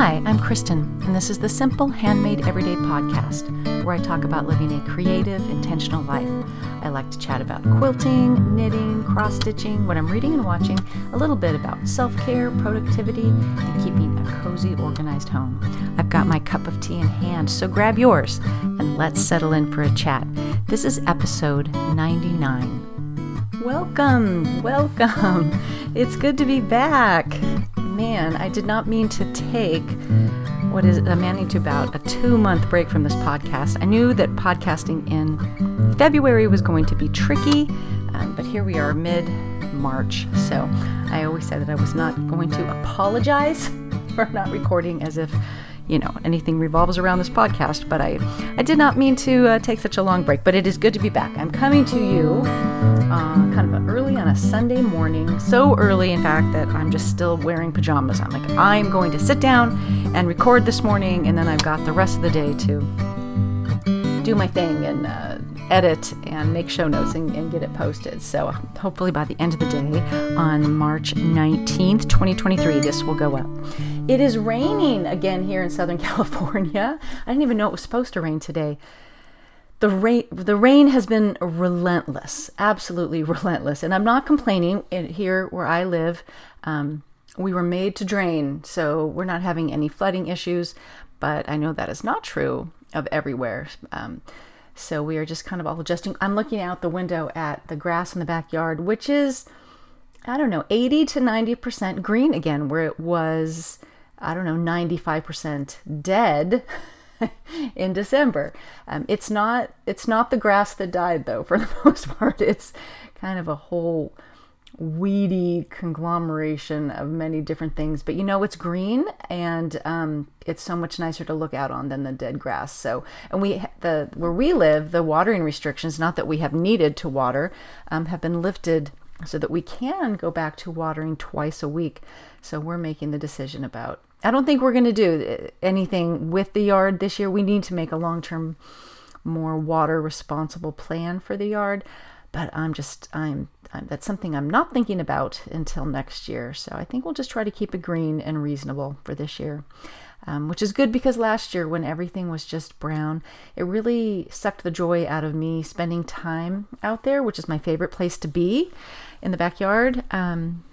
Hi, I'm Kristen, and this is the Simple Handmade Everyday podcast, where I talk about living a creative, intentional life. I like to chat about quilting, knitting, cross stitching, what I'm reading and watching, a little bit about self care, productivity, and keeping a cozy, organized home. I've got my cup of tea in hand, so grab yours and let's settle in for a chat. This is episode 99. Welcome, welcome. It's good to be back man, I did not mean to take what is amounting to about a two month break from this podcast. I knew that podcasting in February was going to be tricky, um, but here we are mid March. So I always said that I was not going to apologize for not recording as if you know anything revolves around this podcast but i i did not mean to uh, take such a long break but it is good to be back. I'm coming to you uh, kind of early on a sunday morning so early in fact that i'm just still wearing pajamas. I'm like i'm going to sit down and record this morning and then i've got the rest of the day to do my thing and uh, edit and make show notes and, and, get it posted. So hopefully by the end of the day on March 19th, 2023, this will go up. It is raining again here in Southern California. I didn't even know it was supposed to rain today. The rain, the rain has been relentless, absolutely relentless. And I'm not complaining. Here where I live, um, we were made to drain, so we're not having any flooding issues. But I know that is not true of everywhere. Um, so we are just kind of all adjusting. I'm looking out the window at the grass in the backyard, which is, I don't know, 80 to 90% green again, where it was, I don't know, 95% dead. in December. Um, it's not it's not the grass that died though for the most part. It's kind of a whole weedy conglomeration of many different things. But you know, it's green and um, it's so much nicer to look out on than the dead grass. So, and we, the where we live, the watering restrictions, not that we have needed to water, um, have been lifted so that we can go back to watering twice a week. So we're making the decision about. I don't think we're going to do uh, anything with the yard this year. We need to make a long term, more water responsible plan for the yard but I'm just I'm, I'm, that's something I'm not thinking about until next year. So I think we'll just try to keep it green and reasonable for this year. Um, which is good because last year, when everything was just brown, it really sucked the joy out of me spending time out there, which is my favorite place to be in the backyard. Um,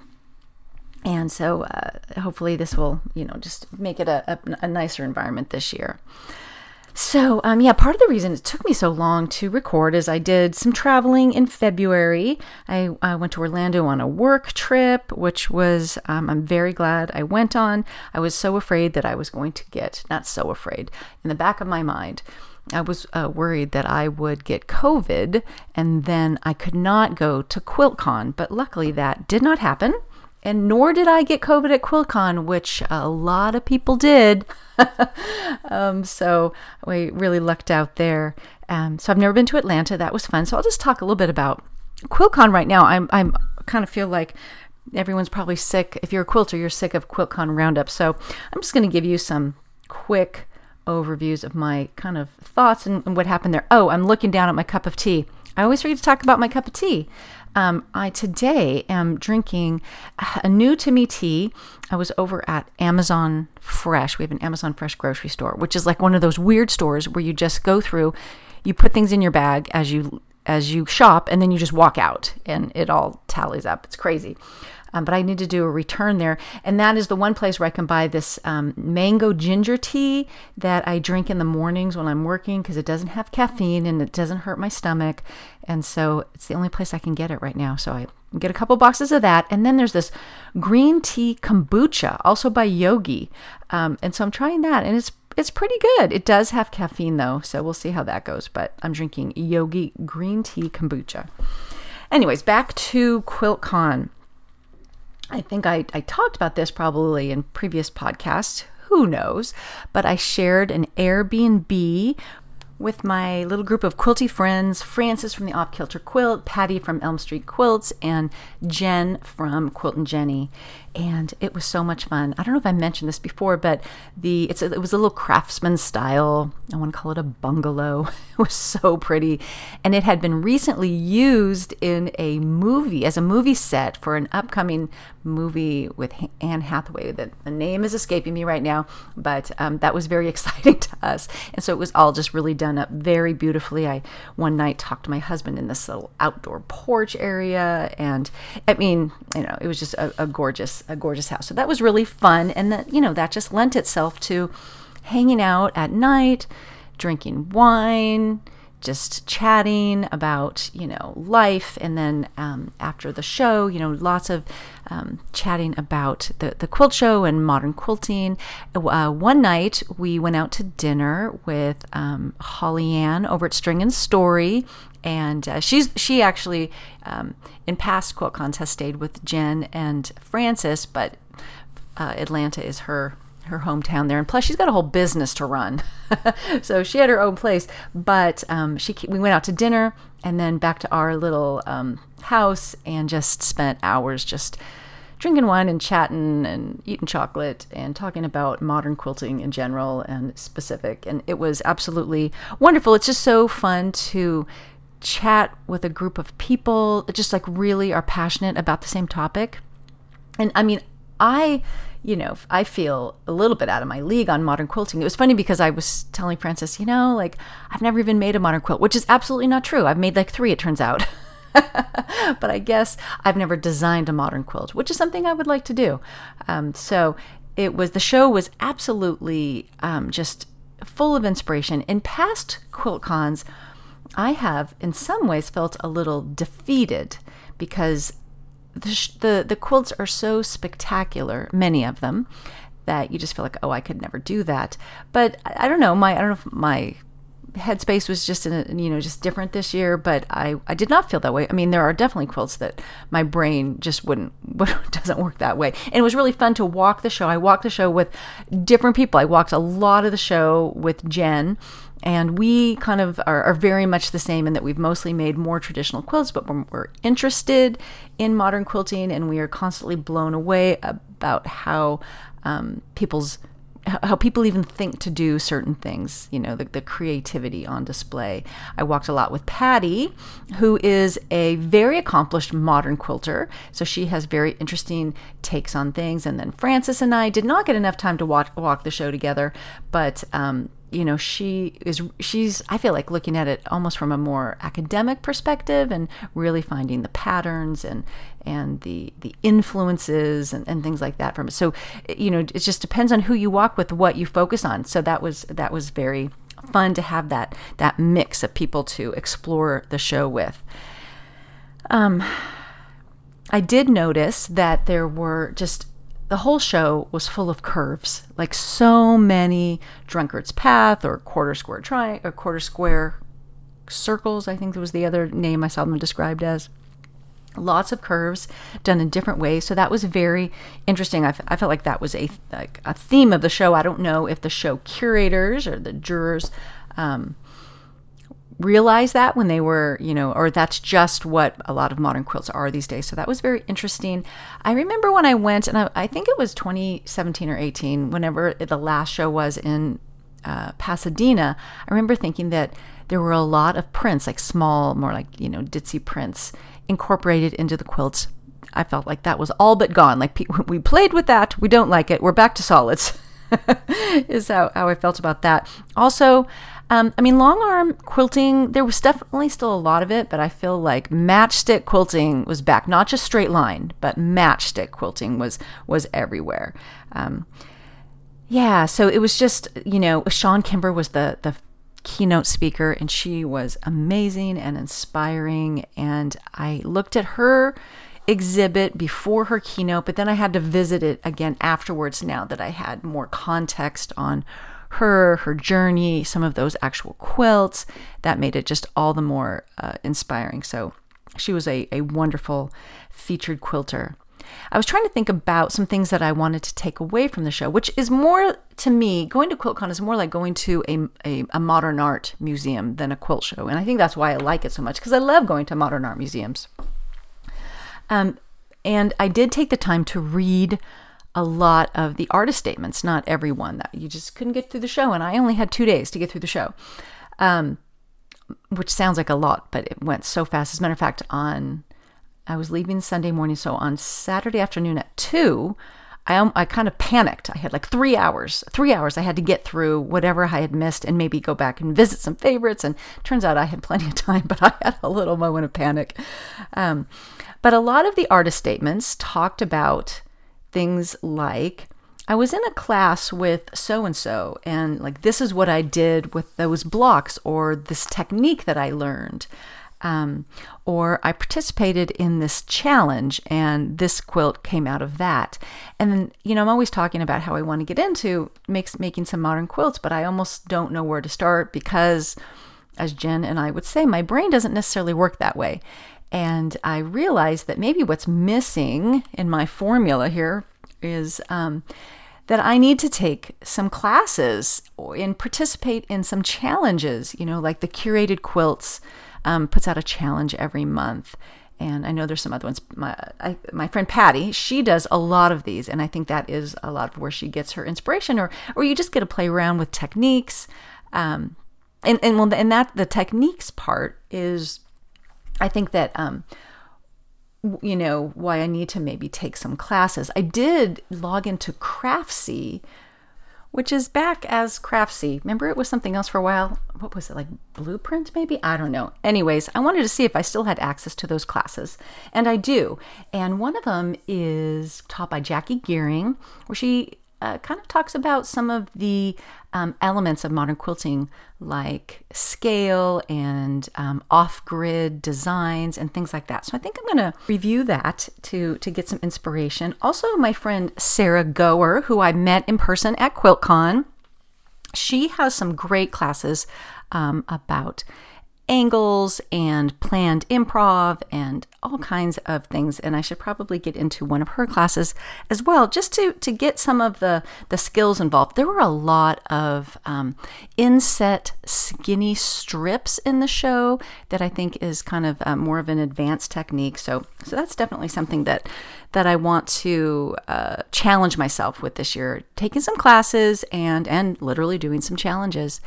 and so, uh, hopefully, this will, you know, just make it a, a, a nicer environment this year. So, um, yeah, part of the reason it took me so long to record is I did some traveling in February. I, I went to Orlando on a work trip, which was, um, I'm very glad I went on. I was so afraid that I was going to get, not so afraid, in the back of my mind, I was uh, worried that I would get COVID and then I could not go to QuiltCon, but luckily that did not happen and nor did I get COVID at QuiltCon, which a lot of people did. um, so we really lucked out there. Um, so I've never been to Atlanta. That was fun. So I'll just talk a little bit about QuiltCon right now. I'm I'm kind of feel like everyone's probably sick. If you're a quilter, you're sick of QuiltCon Roundup. So I'm just going to give you some quick overviews of my kind of thoughts and, and what happened there. Oh, I'm looking down at my cup of tea. I always forget to talk about my cup of tea. Um, I today am drinking a new to me tea. I was over at Amazon Fresh. We have an Amazon Fresh grocery store, which is like one of those weird stores where you just go through, you put things in your bag as you as you shop, and then you just walk out, and it all tallies up. It's crazy um, but I need to do a return there. And that is the one place where I can buy this um, mango ginger tea that I drink in the mornings when I'm working because it doesn't have caffeine and it doesn't hurt my stomach. And so it's the only place I can get it right now. So I get a couple boxes of that. And then there's this green tea kombucha, also by Yogi. Um, and so I'm trying that, and it's it's pretty good. It does have caffeine though, so we'll see how that goes. But I'm drinking Yogi green tea kombucha. Anyways, back to QuiltCon. I think I, I talked about this probably in previous podcasts. Who knows? But I shared an Airbnb with my little group of quilty friends Frances from the Off Kilter Quilt, Patty from Elm Street Quilts, and Jen from Quilt and Jenny. And it was so much fun. I don't know if I mentioned this before, but the it's a, it was a little craftsman style. I want to call it a bungalow. It was so pretty, and it had been recently used in a movie as a movie set for an upcoming movie with Anne Hathaway. That the name is escaping me right now, but um, that was very exciting to us. And so it was all just really done up very beautifully. I one night talked to my husband in this little outdoor porch area, and I mean, you know, it was just a, a gorgeous, a gorgeous house. So that was really fun, and that you know that just lent itself to hanging out at night, drinking wine just chatting about you know life. And then um, after the show you know lots of um, chatting about the, the quilt show and modern quilting. Uh, one night we went out to dinner with um, holly ann over at string and story and uh, she's she actually um, in past quilt cons has stayed with jen and frances but uh, atlanta is her her hometown there, and plus she's got a whole business to run, so she had her own place. But um, she we went out to dinner and then back to our little um, house and just spent hours just drinking wine and chatting and eating chocolate and talking about modern quilting in general and specific. And it was absolutely wonderful. It's just so fun to chat with a group of people that just like really are passionate about the same topic. And I mean, I you know, I feel a little bit out of my league on modern quilting. It was funny because I was telling Frances, you know, like I've never even made a modern quilt, which is absolutely not true. I've made like three, it turns out. but I guess I've never designed a modern quilt, which is something I would like to do. Um, so it was the show was absolutely um, just full of inspiration. In past quilt cons, I have in some ways felt a little defeated because the, the the quilts are so spectacular, many of them, that you just feel like, oh, I could never do that. But I, I don't know, my I don't know if my headspace was just in a, you know just different this year but i i did not feel that way. I mean there are definitely quilts that my brain just wouldn't doesn't work that way. And it was really fun to walk the show. I walked the show with different people. I walked a lot of the show with jen and we kind of are, are, very much the same in that we've mostly made more traditional quilts, but we're, we're interested in modern quilting and we are constantly blown away about how um, people's how people even think to do certain things, you know, the, the, creativity on display. I walked a lot with Patty, who is a very accomplished modern quilter. So she has very interesting takes on things. And then Frances and I did not get enough time to walk, walk the show together, but um, you know she is she's i feel like looking at it almost from a more academic perspective and really finding the patterns and and the the influences and, and things like that from it so you know it just depends on who you walk with what you focus on. So that was that was very fun to have that that mix of people to explore the show with. Um i did notice that there were just the whole show was full of curves, like so many drunkard's path or quarter square tri or quarter square circles. I think was the other name I saw them described as. Lots of curves done in different ways, so that was very interesting. I, f- I felt like that was a like a theme of the show. I don't know if the show curators or the jurors um, realize that when they were, you know, or that's just what a lot of modern quilts are these days. So that was very interesting. I remember when I went, and I, I think it was 2017 or 18, whenever the last show was in uh, Pasadena, I remember thinking that there were a lot of prints, like small, more like, you know, ditzy prints incorporated into the quilts. I felt like that was all but gone. Like we played with that, we don't like it, we're back to solids. is how, how I felt about that. Also, um, I mean, long arm quilting, there was definitely still a lot of it, but I feel like matchstick quilting was back. Not just straight line, but matchstick quilting was was everywhere. Um, yeah, so it was just you know, Chawne Kimber was the the keynote speaker, and she was amazing and inspiring. And I looked at her exhibit before her keynote, but then I had to visit it again afterwards now that I had more context on her, her journey, some of those actual quilts. That made it just all the more uh, inspiring. So she was a, a wonderful featured quilter. I was trying to think about some things that I wanted to take away from the show, which is more to me, going to QuiltCon is more like going to a, a, a modern art museum than a quilt show. And I think that's why I like it so much because I love going to modern art museums. Um, and I did take the time to read a lot of the artist statements, not every one that you just couldn't get through the show. And I only had two days to get through the show, um, which sounds like a lot, but it went so fast. As a matter of fact, on I was leaving Sunday morning, so on Saturday afternoon at two, I, I kind of panicked. I had like three hours, three hours I had to get through whatever I had missed and maybe go back and visit some favorites. And turns out I had plenty of time, but I had a little moment of panic. Um, but a lot of the artist statements talked about things like, I was in a class with so and so, and like, this is what I did with those blocks, or this technique that I learned. Um, or I participated in this challenge and this quilt came out of that. And then, you know, I'm always talking about how I want to get into makes, making some modern quilts, but I almost don't know where to start because, as Jen and I would say, my brain doesn't necessarily work that way. And I realized that maybe what's missing in my formula here is um, that I need to take some classes and participate in some challenges, you know, like the curated quilts um, puts out a challenge every month. And I know there's some other ones. My, I, my friend Patty, she does a lot of these, and I think that is a lot of where she gets her inspiration, or or you just get to play around with techniques. Um, and and well, and that the techniques part is, I think that um, you know why I need to maybe take some classes. I did log into Craftsy which is back as Craftsy. Remember, it was something else for a while. What was it, like Blueprint, maybe? I don't know. Anyways, I wanted to see if I still had access to those classes, and I do. And one of them is taught by Jacquie Gering, where she uh, kind of talks about some of the um, elements of modern quilting, like scale and um, off-grid designs and things like that. So I think I'm going to review that to to get some inspiration. Also, my friend Sarah Goer, who I met in person at QuiltCon, she has some great classes um, about angles and planned improv and all kinds of things. And i should probably get into one of her classes as well just to to get some of the the skills involved. There were a lot of um, inset skinny strips in the show that i think is kind of uh, more of an advanced technique. So so that's definitely something that that i want to uh, challenge myself with this year. Taking some classes and and literally doing some challenges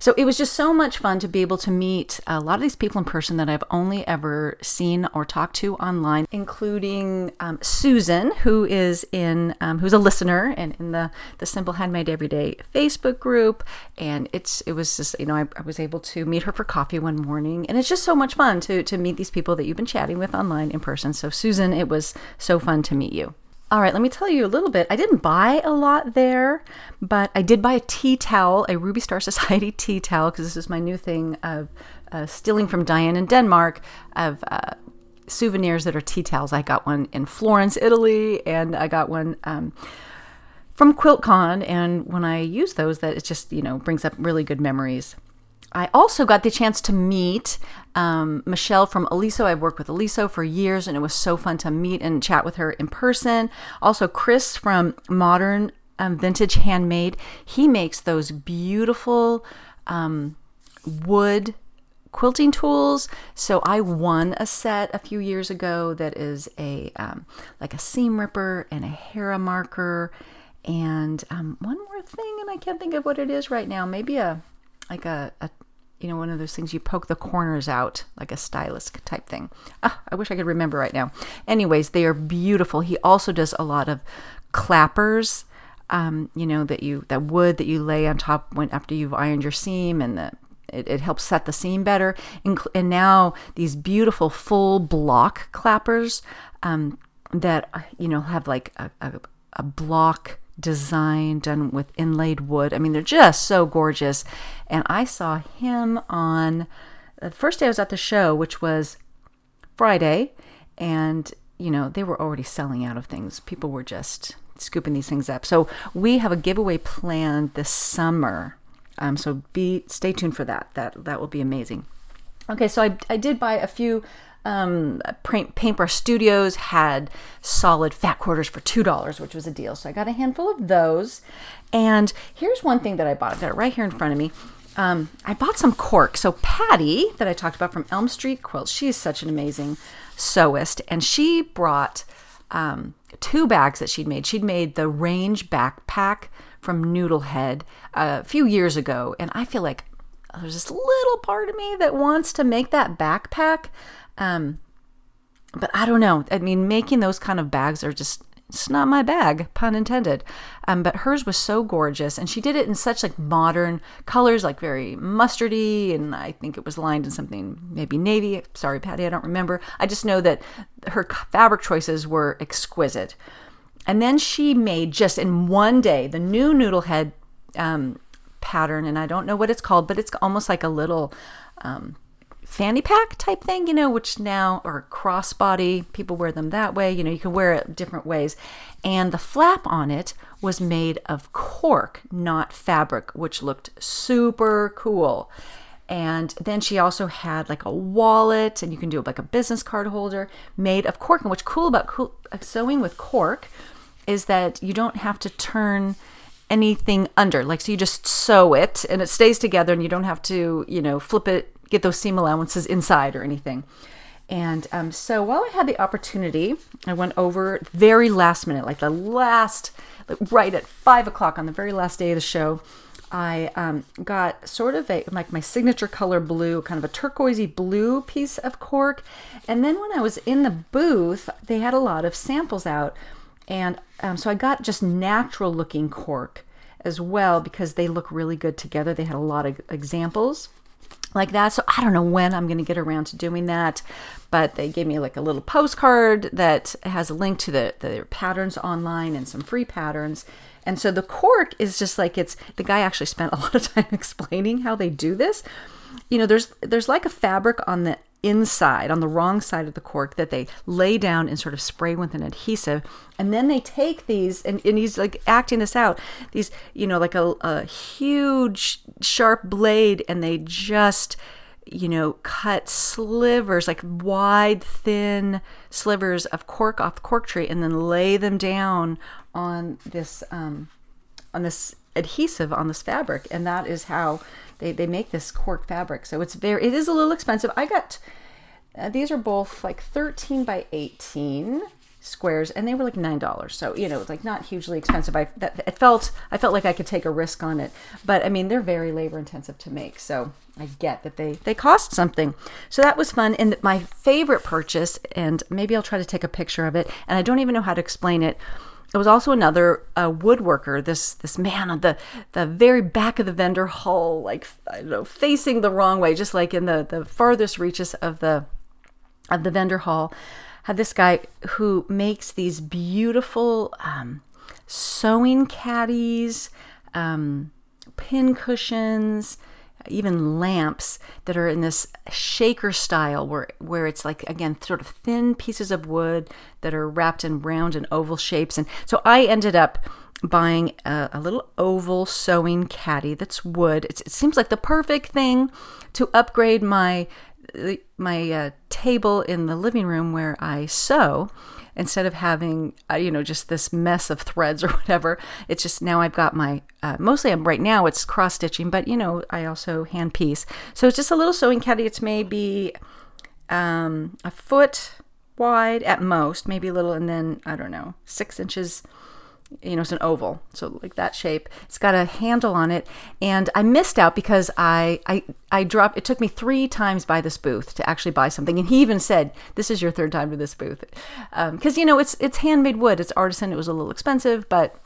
so it was just so much fun to be able to meet a lot of these people in person that I've only ever seen or talked to online, including um, Susan, who is in um, who's a listener and in the the Simple Handmade Everyday Facebook group. And it's it was just you know I, I was able to meet her for coffee one morning, and it's just so much fun to to meet these people that you've been chatting with online in person. So Susan, it was so fun to meet you. All right, let me tell you a little bit. I didn't buy a lot there, but I did buy a tea towel, a Ruby Star Society tea towel, because this is my new thing of uh, stealing from Diane in Denmark of uh, souvenirs that are tea towels. I got one in Florence, Italy, and I got one um, from QuiltCon. And when I use those, that it just you know brings up really good memories. I also got the chance to meet um, Michelle from Eliso. I've worked with Eliso for years, and it was so fun to meet and chat with her in person. Also, Chris from Modern um, Vintage Handmade. He makes those beautiful um, wood quilting tools. So I won a set a few years ago that is a um, like a seam ripper and a Hera marker, and um, one more thing, and I can't think of what it is right now. Maybe a like a, a you know, one of those things you poke the corners out, like a stylus type thing. Ah, I wish I could remember right now. Anyways, they are beautiful. He also does a lot of clappers, um, you know, that you that wood that you lay on top when after you've ironed your seam, and the it, it helps set the seam better. And, and now these beautiful full block clappers um, that you know have like a, a, a block design done with inlaid wood. I mean, they're just so gorgeous. And I saw him on the first day I was at the show, which was Friday, and you know, they were already selling out of things. People were just scooping these things up. So we have a giveaway planned this summer. Um, so be stay tuned for that. That that will be amazing. Okay, so I, I did buy a few um, Paint, Paintbrush Studios had solid fat quarters for $2, which was a deal. So I got a handful of those. And here's one thing that I bought. I've got it right here in front of me. Um, I bought some cork. So Patty, that I talked about from Elm Street Quilts, she is such an amazing sewist. And she brought um, two bags that she'd made. She'd made the range backpack from Noodlehead a few years ago. And I feel like there's this little part of me that wants to make that backpack. Um, but I don't know. I mean, making those kind of bags are just it's not my bag, pun intended. Um, but hers was so gorgeous, and she did it in such like modern colors, like very mustardy, and I think it was lined in something maybe navy. Sorry, Patty, I don't remember. I just know that her fabric choices were exquisite. And then she made just in one day the new Noodlehead um, pattern, and I don't know what it's called, but it's almost like a little um, fanny pack type thing, you know, which now are crossbody, people wear them that way. You know, you can wear it different ways. And the flap on it was made of cork, not fabric, which looked super cool. And then she also had like a wallet, and you can do it like a business card holder made of cork. And what's cool about uh, sewing with cork is that you don't have to turn anything under. Like, so you just sew it and it stays together, and you don't have to, you know, flip it get those seam allowances inside or anything. And um, so while I had the opportunity, I went over very last minute, like the last, like right at five o'clock on the very last day of the show. I um, got sort of a like my signature color blue, kind of a turquoisey blue piece of cork. And then when I was in the booth, they had a lot of samples out, and um, so I got just natural looking cork as well because they look really good together. They had a lot of examples like that. So I don't know when I'm going to get around to doing that, but they gave me like a little postcard that has a link to the, the patterns online and some free patterns. And so the cork is just like it's the guy actually spent a lot of time explaining how they do this. You know, there's there's like a fabric on the inside, on the wrong side of the cork, that they lay down and sort of spray with an adhesive. And then they take these, and, and he's like acting this out, these, you know, like a, a huge sharp blade, and they just, you know, cut slivers, like wide, thin slivers of cork off the cork tree, and then lay them down on this, um, on this adhesive on this fabric. And that is how they, they make this cork fabric. So it's very, it is a little expensive. I got, uh, these are both like 13 by 18 squares and they were like nine dollars. So you know it's like not hugely expensive. I that, it felt i felt like i could take a risk on it. But i mean they're very labor intensive to make so i get that they they cost something. So that was fun. And my favorite purchase and maybe i'll try to take a picture of it and i don't even know how to explain it. It was also another uh, woodworker, this this man on the the very back of the vendor hall, like I don't know, facing the wrong way, just like in the the farthest reaches of the of the vendor hall, had this guy who makes these beautiful um, sewing caddies, um, pin cushions, even lamps that are in this shaker style where where it's like again sort of thin pieces of wood that are wrapped in round and oval shapes. And so I ended up buying a, a little oval sewing caddy that's wood. It's, it seems like the perfect thing to upgrade my my uh, table in the living room where I sew instead of having uh, you know just this mess of threads or whatever it's just now i've got my uh, mostly i'm right now it's cross stitching but you know i also hand piece. So it's just a little sewing caddy. It's maybe um, a foot wide at most maybe a little and then i don't know six inches you know, it's an oval, so like that shape. It's got a handle on it, and I missed out because I I I dropped. It took me three times by this booth to actually buy something, and he even said, "This is your third time to this booth," because um, you know it's it's handmade wood, it's artisan. It was a little expensive, but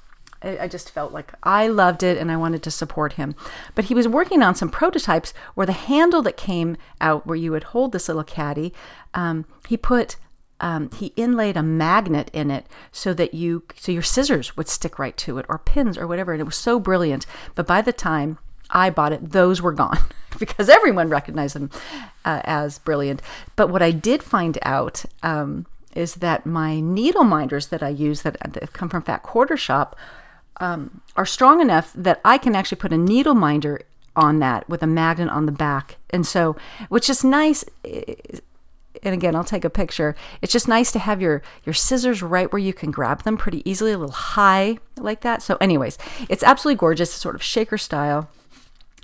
I, just felt like I loved it and I wanted to support him. But he was working on some prototypes where the handle that came out, where you would hold this little caddy, um, he put um, he inlaid a magnet in it so that you so your scissors would stick right to it or pins or whatever. And it was so brilliant. But by the time i bought it those were gone because everyone recognized them uh, as brilliant. But what i did find out um, is that my needle minders that i use that, that come from fat quarter shop um, are strong enough that i can actually put a needle minder on that with a magnet on the back. And so which is nice and again, I'll take a picture. It's just nice to have your your scissors right where you can grab them pretty easily, a little high like that. So, anyways, it's absolutely gorgeous, sort of shaker style.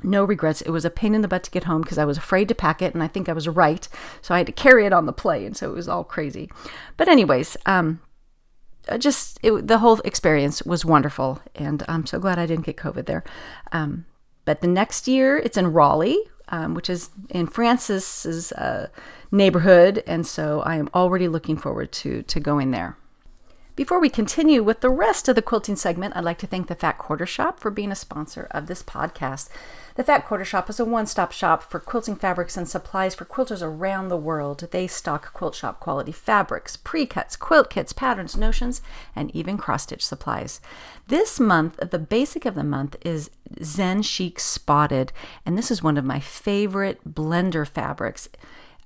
No regrets. It was a pain in the butt to get home because I was afraid to pack it, and I think I was right. So I had to carry it on the plane. So it was all crazy. But anyways, um, just it, the whole experience was wonderful, and I'm so glad I didn't get COVID there. Um, but the next year, it's in Raleigh, um, which is in Frances's uh, neighborhood, and so I am already looking forward to to going there. Before we continue with the rest of the quilting segment, I'd like to thank the Fat Quarter Shop for being a sponsor of this podcast. The Fat Quarter Shop is a one stop shop for quilting fabrics and supplies for quilters around the world. They stock quilt shop quality fabrics, pre cuts, quilt kits, patterns, notions, and even cross stitch supplies. This month, the basic of the month is Zen Chic Spotted, and this is one of my favorite blender fabrics.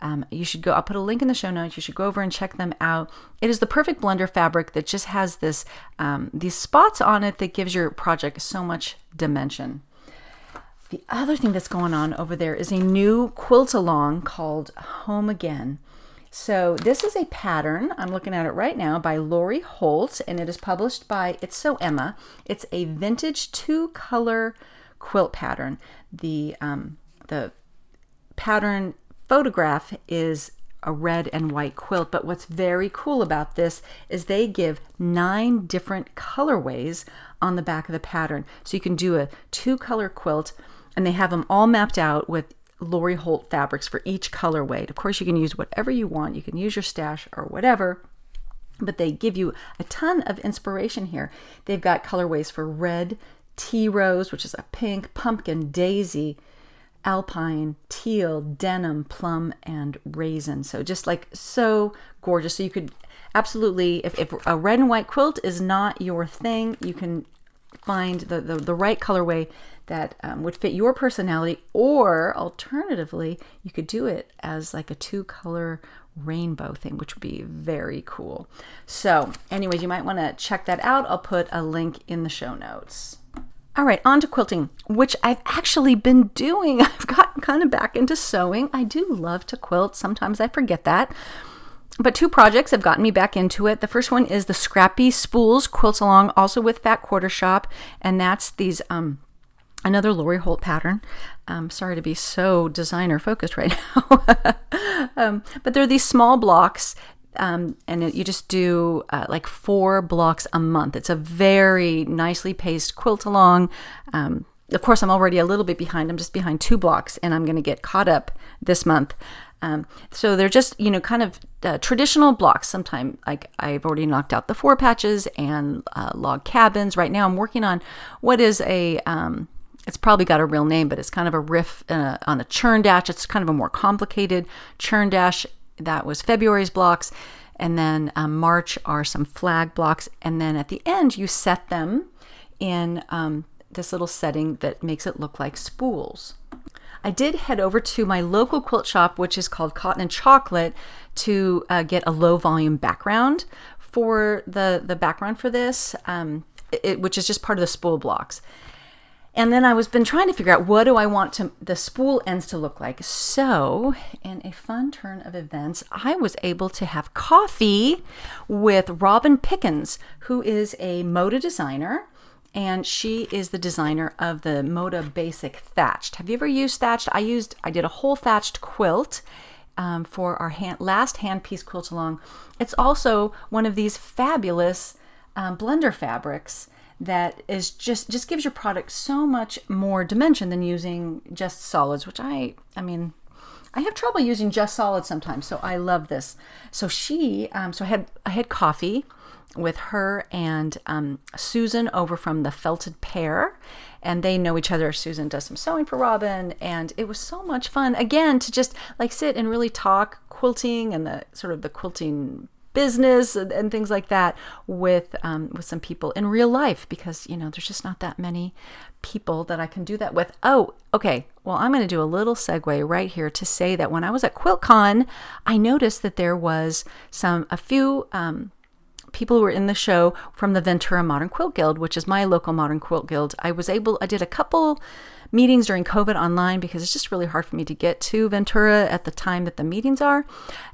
Um, you should go, I'll put a link in the show notes. You should go over and check them out. It is the perfect blender fabric that just has this um, these spots on it that gives your project so much dimension. The other thing that's going on over there is a new quilt along called Home Again. So this is a pattern. I'm looking at it right now by Lori Holt, and it is published by It's Sew Emma. It's a vintage two color quilt pattern. The um, the pattern photograph is a red and white quilt. But what's very cool about this is they give nine different colorways on the back of the pattern. So you can do a two color quilt and they have them all mapped out with Lori Holt fabrics for each colorway. Of course, you can use whatever you want. You can use your stash or whatever, but they give you a ton of inspiration here. They've got colorways for red, tea rose, which is a pink, pumpkin, daisy, alpine, teal, denim, plum, and raisin. So just like so gorgeous. So you could absolutely, if, if a red and white quilt is not your thing, you can find the, the, the right colorway that um, would fit your personality, or alternatively, you could do it as like a two color rainbow thing, which would be very cool. So, anyways, you might want to check that out. I'll put a link in the show notes. All right, on to quilting, which I've actually been doing. I've gotten kind of back into sewing. I do love to quilt. Sometimes I forget that. But two projects have gotten me back into it. The first one is the Scrappy Spools Quilts Along, also with Fat Quarter Shop, and that's these um, another Lori Holt pattern. Um, sorry to be so designer focused right now, um, but they're these small blocks um, and it, you just do uh, like four blocks a month. It's a very nicely paced quilt along. Um, of course, I'm already a little bit behind. I'm just behind two blocks, and I'm going to get caught up this month. Um, so they're just, you know, kind of uh, traditional blocks. Sometimes, like I've already knocked out the four patches and uh, log cabins. Right now, I'm working on what is a um, it's probably got a real name, but it's kind of a riff a, on a churn dash. It's kind of a more complicated churn dash that was February's blocks. And then um, March are some flag blocks. And then at the end, you set them in um, this little setting that makes it look like spools. I did head over to my local quilt shop, which is called Cotton and Chocolate, to uh, get a low volume background for the, the background for this, um, it, which is just part of the spool blocks. And then I was been trying to figure out what do I want to the spool ends to look like. So, in a fun turn of events, I was able to have coffee with Robin Pickens, who is a Moda designer and she is the designer of the Moda Basic Thatched. Have you ever used thatched? I used I did a whole thatched quilt um, for our hand, last hand piece quilt along. It's also one of these fabulous um, blender fabrics that is just just gives your product so much more dimension than using just solids which i i mean i have trouble using just solids sometimes so i love this. So she um, so i had i had coffee with her and um, susan over from the felted pear and they know each other. Susan does some sewing for robin and it was so much fun. Again to just like sit and really talk quilting and the sort of the quilting business and, and things like that with um, with some people in real life because you know there's just not that many people that I can do that with. Oh, okay. Well, I'm going to do a little segue right here to say that when I was at QuiltCon, I noticed that there was some a few um, people who were in the show from the Ventura Modern Quilt Guild, which is my local modern quilt guild. I was able, I did a couple meetings during COVID online because it's just really hard for me to get to Ventura at the time that the meetings are.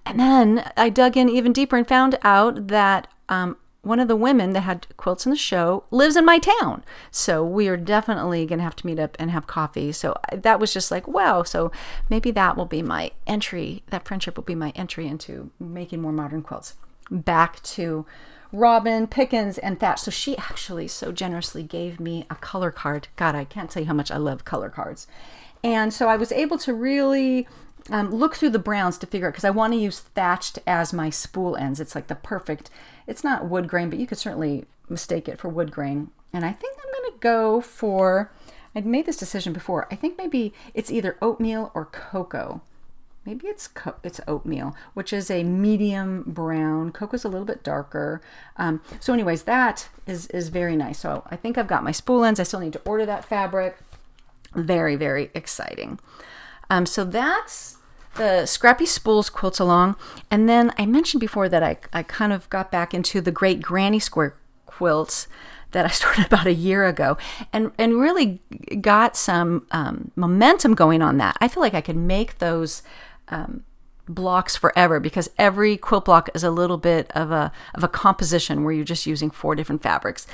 And then I dug in even deeper and found out that um, one of the women that had quilts in the show lives in my town. So we are definitely going to have to meet up and have coffee. So that was just like, wow. So maybe that will be my entry, that friendship will be my entry into making more modern quilts. Back to Robin Pickens and Thatch. So she actually so generously gave me a color card. God, I can't tell you how much I love color cards. And so I was able to really um, look through the browns to figure out because I want to use thatched as my spool ends. It's like the perfect, it's not wood grain, but you could certainly mistake it for wood grain. And I think I'm going to go for, I'd made this decision before. I think maybe it's either oatmeal or cocoa maybe it's co- it's oatmeal, which is a medium brown. Cocoa's a little bit darker. Um, so, anyways, that is is very nice. So I think I've got my spool ends. I still need to order that fabric. Very very exciting. Um, so that's the Scrappy Spools quilts along, and then I mentioned before that I I kind of got back into the Great Granny Square quilts that I started about a year ago and, and really got some um, momentum going on that. I feel like I could make those um, blocks forever because every quilt block is a little bit of a of a composition where you're just using four different fabrics.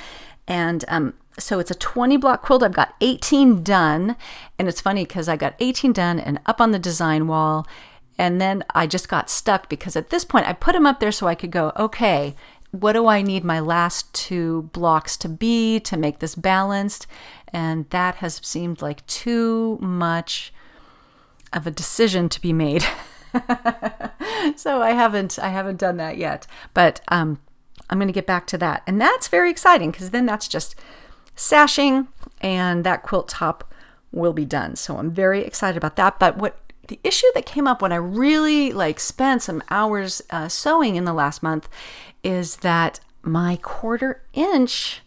And um, so it's a 20 block quilt. I've got 18 done. And it's funny because i got 18 done and up on the design wall. And then i just got stuck because at this point i put them up there so i could go okay what do i need my last two blocks to be to make this balanced? And that has seemed like too much of a decision to be made. so I haven't I haven't done that yet, but um, I'm going to get back to that, and that's very exciting because then that's just sashing, and that quilt top will be done. So I'm very excited about that. But what the issue that came up when I really like spent some hours uh, sewing in the last month is that my quarter inch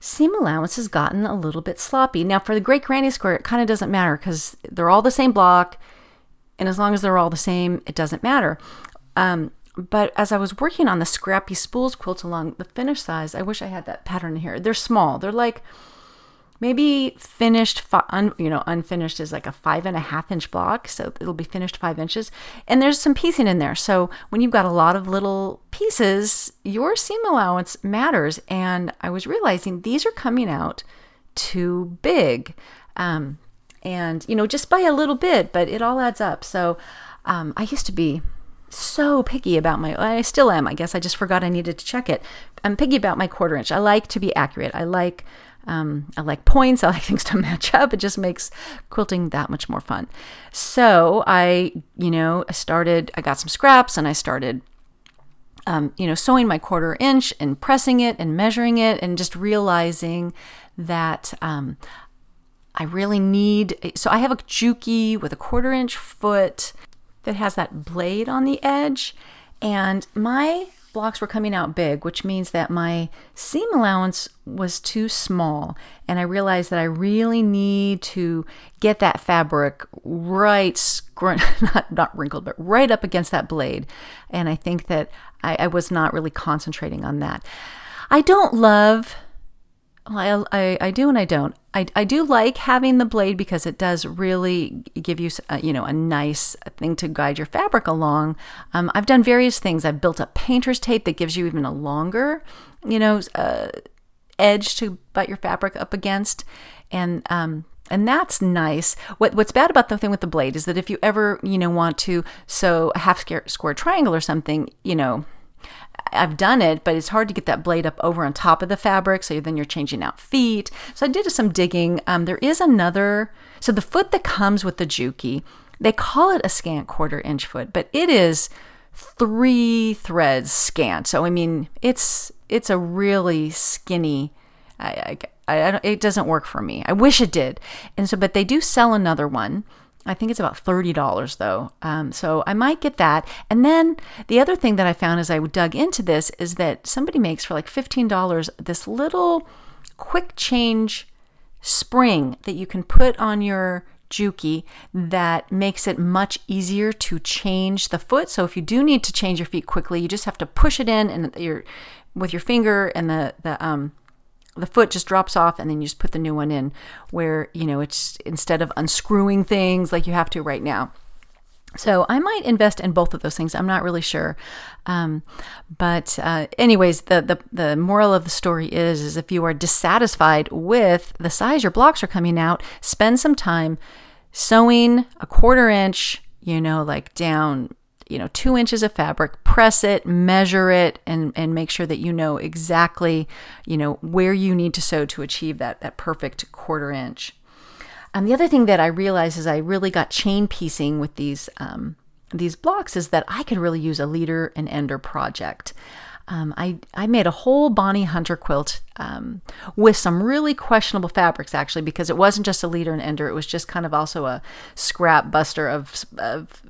seam allowance has gotten a little bit sloppy. Now, for the Great Granny Square, it kind of doesn't matter because they're all the same block, and as long as they're all the same, it doesn't matter. Um, but as I was working on the Scrappy Spools quilt along the finish size, I wish I had that pattern here. They're small. They're like maybe finished, un, you know, unfinished is like a five and a half inch block. So it'll be finished five inches. And there's some piecing in there. So when you've got a lot of little pieces, your seam allowance matters. And I was realizing these are coming out too big. Um, and, you know, just by a little bit, but it all adds up. So um, I used to be so picky about my I still am I guess I just forgot I needed to check it I'm picky about my quarter inch I like to be accurate I like um, I like points. I like things to match up. It just makes quilting that much more fun. So I, you know, I started, I got some scraps and I started, um, you know, sewing my quarter inch and pressing it and measuring it and just realizing that um, I really need. So I have a Juki with a quarter inch foot that has that blade on the edge. And my blocks were coming out big, which means that my seam allowance was too small. And I realized that I really need to get that fabric right, not, not wrinkled, but right up against that blade. And I think that I, I was not really concentrating on that. I don't love well, I, I, do and I don't. I, I do like having the blade because it does really give you, a, uh, you know, a nice thing to guide your fabric along. Um, I've done various things. I've built a painter's tape that gives you even a longer, you know, uh, edge to butt your fabric up against, and um, and that's nice. What what's bad about the thing with the blade is that if you ever you know want to sew a half square, square triangle or something, you know I've done it, but it's hard to get that blade up over on top of the fabric. So then you're changing out feet. So I did some digging. Um, there is another, so the foot that comes with the Juki, they call it a scant quarter inch foot, but it is three threads scant. So I mean, it's it's a really skinny. I, I, I it doesn't work for me. I wish it did. And so, but they do sell another one I think it's about $30 though. Um, so I might get that. And then the other thing that I found as I dug into this is that somebody makes for like $15 this little quick change spring that you can put on your Juki that makes it much easier to change the foot. So if you do need to change your feet quickly, you just have to push it in and your with your finger and the the um the foot just drops off and then you just put the new one in where you know it's instead of unscrewing things like you have to right now so I might invest in both of those things. I'm not really sure, um, but uh, anyways, the, the the moral of the story is is if you are dissatisfied with the size your blocks are coming out, spend some time sewing a quarter inch, you know, like down you know, two inches of fabric, press it, measure it, and, and make sure that you know exactly, you know, where you need to sew to achieve that, that perfect quarter inch. And the other thing that I realized is I really got chain piecing with these um, these blocks is that I could really use a leader and ender project. Um, I, I made a whole Bonnie Hunter quilt um, with some really questionable fabrics, actually, because it wasn't just a leader and ender. It was just kind of also a scrap buster of, of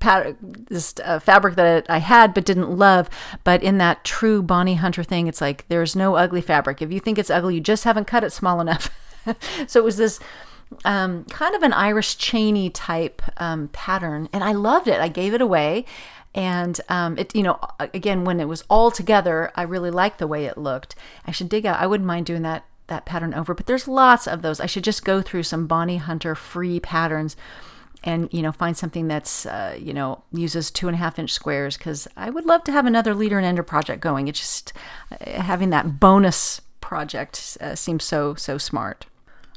this uh, fabric that I had but didn't love. But in that true Bonnie Hunter thing, it's like there's no ugly fabric. If you think it's ugly, you just haven't cut it small enough. so it was this um, kind of an Irish chainy type um, pattern, and I loved it. I gave it away. And um, it, you know, again, when it was all together, I really liked the way it looked. I should dig out. I wouldn't mind doing that that pattern over, but there's lots of those. I should just go through some Bonnie Hunter free patterns and you know find something that's uh, you know uses two and a half inch squares because i would love to have another leader and ender project going. It's just uh, having that bonus project uh, seems so so smart.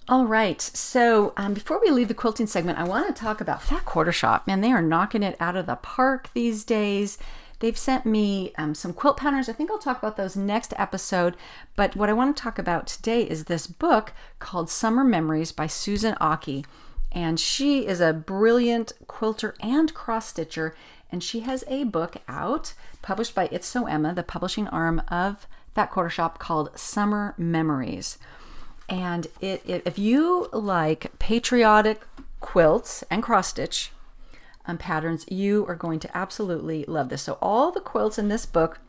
All right. So um, before we leave the quilting segment i want to talk about fat quarter shop. Man they are knocking it out of the park these days. They've sent me um, some quilt patterns. I think I'll talk about those next episode. But what I want to talk about today is this book called Summer Memories by Susan Ache and she is a brilliant quilter and cross stitcher and she has a book out published by It's Sew Emma the publishing arm of Fat Quarter Shop called summer memories. And it, it if you like patriotic quilts and cross stitch um, patterns you are going to absolutely love this. So all the quilts in this book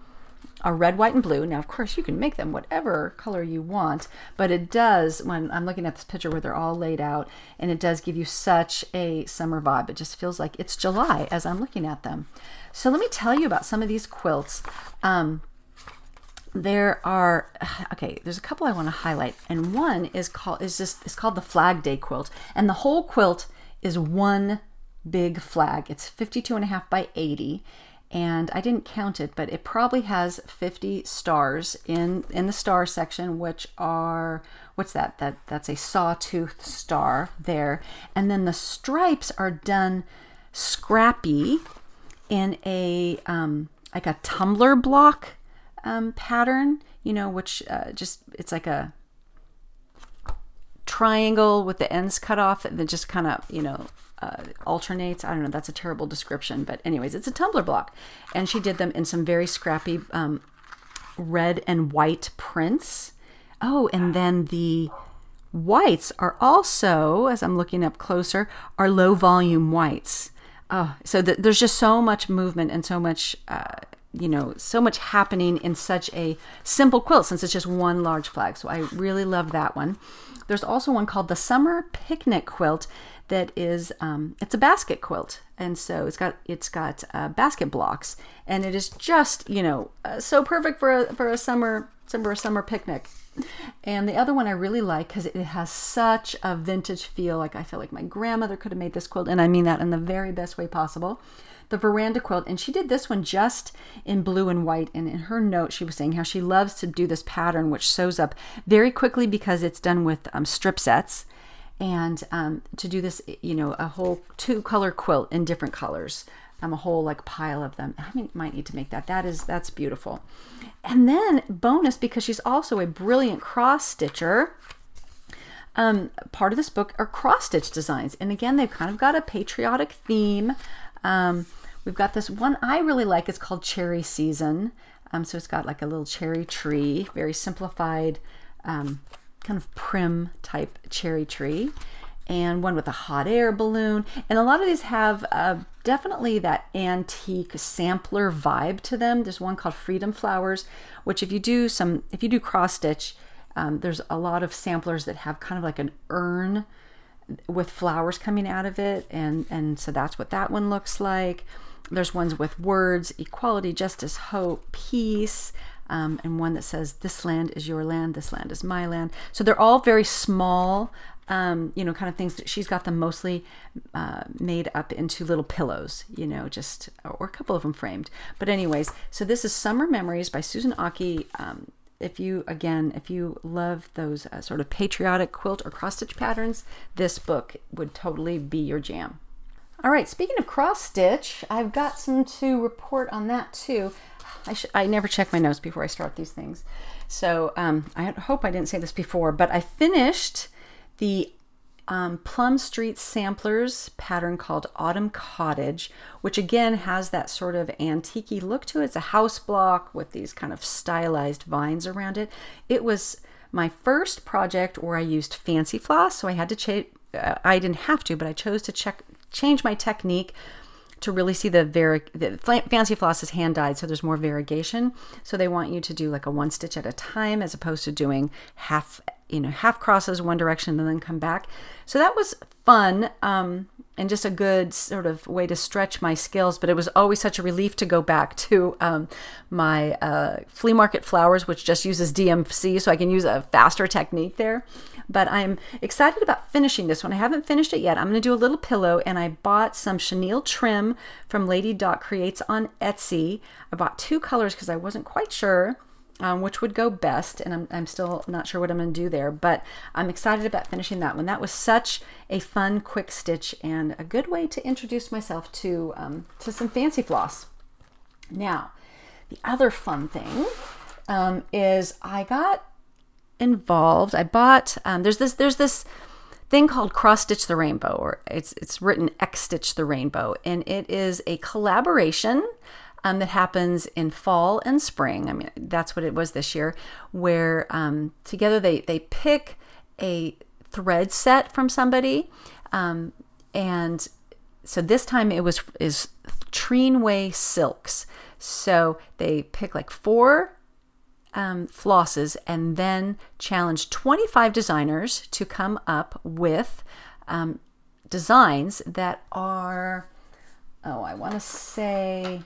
are red, white, and blue. Now, of course, you can make them whatever color you want, but it does, when I'm looking at this picture where they're all laid out, and it does give you such a summer vibe. It just feels like it's July as I'm looking at them. So let me tell you about some of these quilts. Um, there are okay there's a couple i want to highlight and one is called is just it's called the flag day quilt and the whole quilt is one big flag it's 52 and a half by 80 and I didn't count it, but it probably has 50 stars in in the star section, which are what's that? That that's a sawtooth star there, and then the stripes are done scrappy in a um, like a tumbler block um, pattern, you know, which uh, just it's like a triangle with the ends cut off and then just kind of you know uh, alternates. I don't know. That's a terrible description, but anyways, it's a tumbler block, and she did them in some very scrappy um, red and white prints. Oh, and then the whites are also, as I'm looking up closer, are low volume whites. Oh, so th- there's just so much movement and so much. Uh, you know, so much happening in such a simple quilt since it's just one large flag. So I really love that one. There's also one called the Summer Picnic Quilt that is um, it's a basket quilt. And so it's got it's got uh, basket blocks. And it is just you know uh, so perfect for a, for a summer summer summer picnic. And the other one I really like because it has such a vintage feel. Like I feel like my grandmother could have made this quilt and I mean that in the very best way possible. The veranda quilt and she did this one just in blue and white. And in her note she was saying how she loves to do this pattern which sews up very quickly because it's done with um, strip sets and um, to do this, you know, a whole two color quilt in different colors. Um, a whole like pile of them. I mean, might need to make that. That is that's beautiful. And then bonus because she's also a brilliant cross stitcher. Um, part of this book are cross stitch designs, and again they've kind of got a patriotic theme. Um, we've got this one I really like. It's called Cherry Season. Um, so it's got like a little cherry tree, very simplified um, kind of prim type cherry tree and one with a hot air balloon. And a lot of these have uh, definitely that antique sampler vibe to them. There's one called Freedom Flowers, which if you do some, if you do cross stitch, um, there's a lot of samplers that have kind of like an urn with flowers coming out of it, and and so that's what that one looks like. There's ones with words: equality, justice, hope, peace. Um, and one that says, This land is your land, this land is my land. So they're all very small, um, you know, kind of things that she's got them mostly uh, made up into little pillows, you know, just, or a couple of them framed. But, anyways, so this is Summer Memories by Susan Ache. Um, if you, again, if you love those uh, sort of patriotic quilt or cross stitch patterns, this book would totally be your jam. All right, speaking of cross stitch, I've got some to report on that too. I, sh- I never check my notes before I start these things. So um, I hope I didn't say this before, but I finished the um, Plum Street Samplers pattern called Autumn Cottage, which again has that sort of antique look to it. It's a house block with these kind of stylized vines around it. It was my first project where I used fancy floss, so I had to change. Uh, I didn't have to, but I chose to check change my technique to really see the, vari- the fancy floss is hand dyed so there's more variegation. So they want you to do like a one stitch at a time as opposed to doing half you know half crosses one direction and then come back. So that was fun um, and just a good sort of way to stretch my skills but it was always such a relief to go back to um, my uh, flea market flowers which just uses dmc so i can use a faster technique there but I'm excited about finishing this one. I haven't finished it yet. I'm going to do a little pillow, and I bought some chenille trim from Lady Dot Creates on Etsy. I bought two colors because I wasn't quite sure um, which would go best, and I'm, I'm still not sure what I'm going to do there, but I'm excited about finishing that one. That was such a fun, quick stitch and a good way to introduce myself to, um, to some fancy floss. Now, the other fun thing um, is I got involved. I bought um, there's this there's this thing called Cross Stitch the Rainbow, or it's it's written X Stitch the Rainbow, and it is a collaboration um, that happens in fall and spring. I mean, that's what it was this year, where um, together they they pick a thread set from somebody, um, and so this time it was is Treenway silks. So they pick like four um, flosses and then challenge 25 designers to come up with um, designs that are, oh, I want to say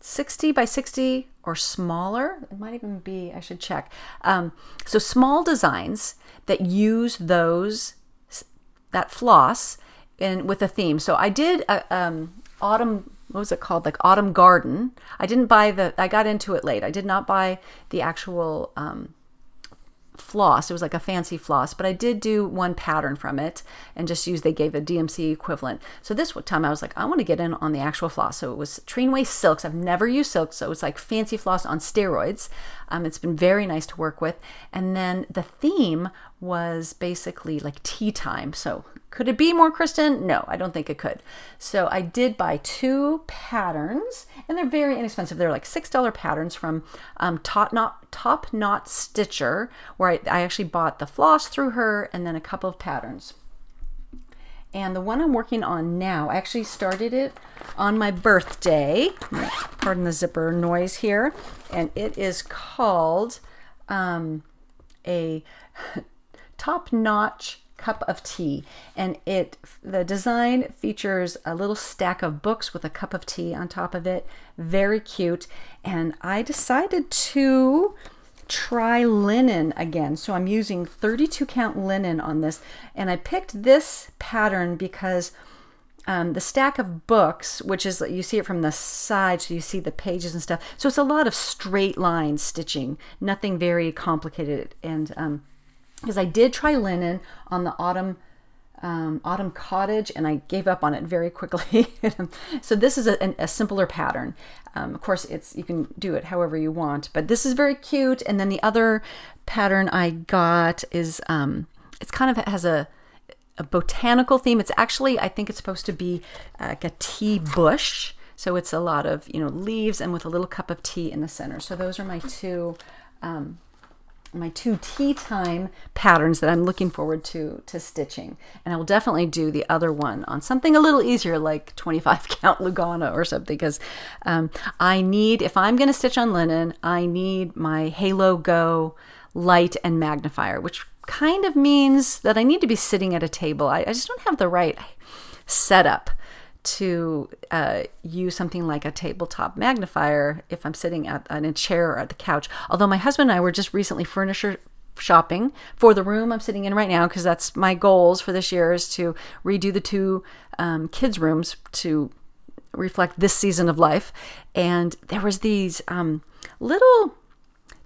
60 by 60 or smaller. It might even be, I should check. Um, so small designs that use those, that floss and with a theme. So I did a, um, autumn what was it called? Like autumn garden. I didn't buy the i got into it late. I did not buy the actual um, floss. It was like a fancy floss but i did do one pattern from it and just use they gave a dmc equivalent. So this time i was like i want to get in on the actual floss. So it was Treenway silks. I've never used silk so it's like fancy floss on steroids. Um, it's been very nice to work with. And then the theme was basically like tea time. So could it be more Kristen? No, I don't think it could. So I did buy two patterns, and they're very inexpensive. They're like six dollar patterns from um, Top Knot Top Knot Stitcher, where I, I actually bought the floss through her, and then a couple of patterns. And the one I'm working on now, I actually started it on my birthday. Pardon the zipper noise here, and it is called um, a top notch cup of tea. And it the design features a little stack of books with a cup of tea on top of it. Very cute. And i decided to try linen again. So i'm using 32 count linen on this. And i picked this pattern because um, the stack of books, which is you see it from the side, so you see the pages and stuff. So it's a lot of straight line stitching, nothing very complicated. And um, because I did try linen on the autumn um, autumn cottage and I gave up on it very quickly. so this is a, a simpler pattern. Um, of course, it's you can do it however you want, but this is very cute. And then the other pattern I got is um, it's kind of has a a botanical theme. It's actually I think it's supposed to be like a tea bush. So it's a lot of you know leaves and with a little cup of tea in the center. So those are my two um, my two tea time patterns that I'm looking forward to to stitching. And I will definitely do the other one on something a little easier like 25 count Lugana or something because um, I need, if I'm going to stitch on linen, I need my Halo Go light and magnifier, which kind of means that I need to be sitting at a table. I, I just don't have the right setup to uh, use something like a tabletop magnifier if I'm sitting at, in a chair or at the couch. Although my husband and I were just recently furniture shopping for the room I'm sitting in right now because that's my goals for this year is to redo the two um, kids' rooms to reflect this season of life. And there was these um, little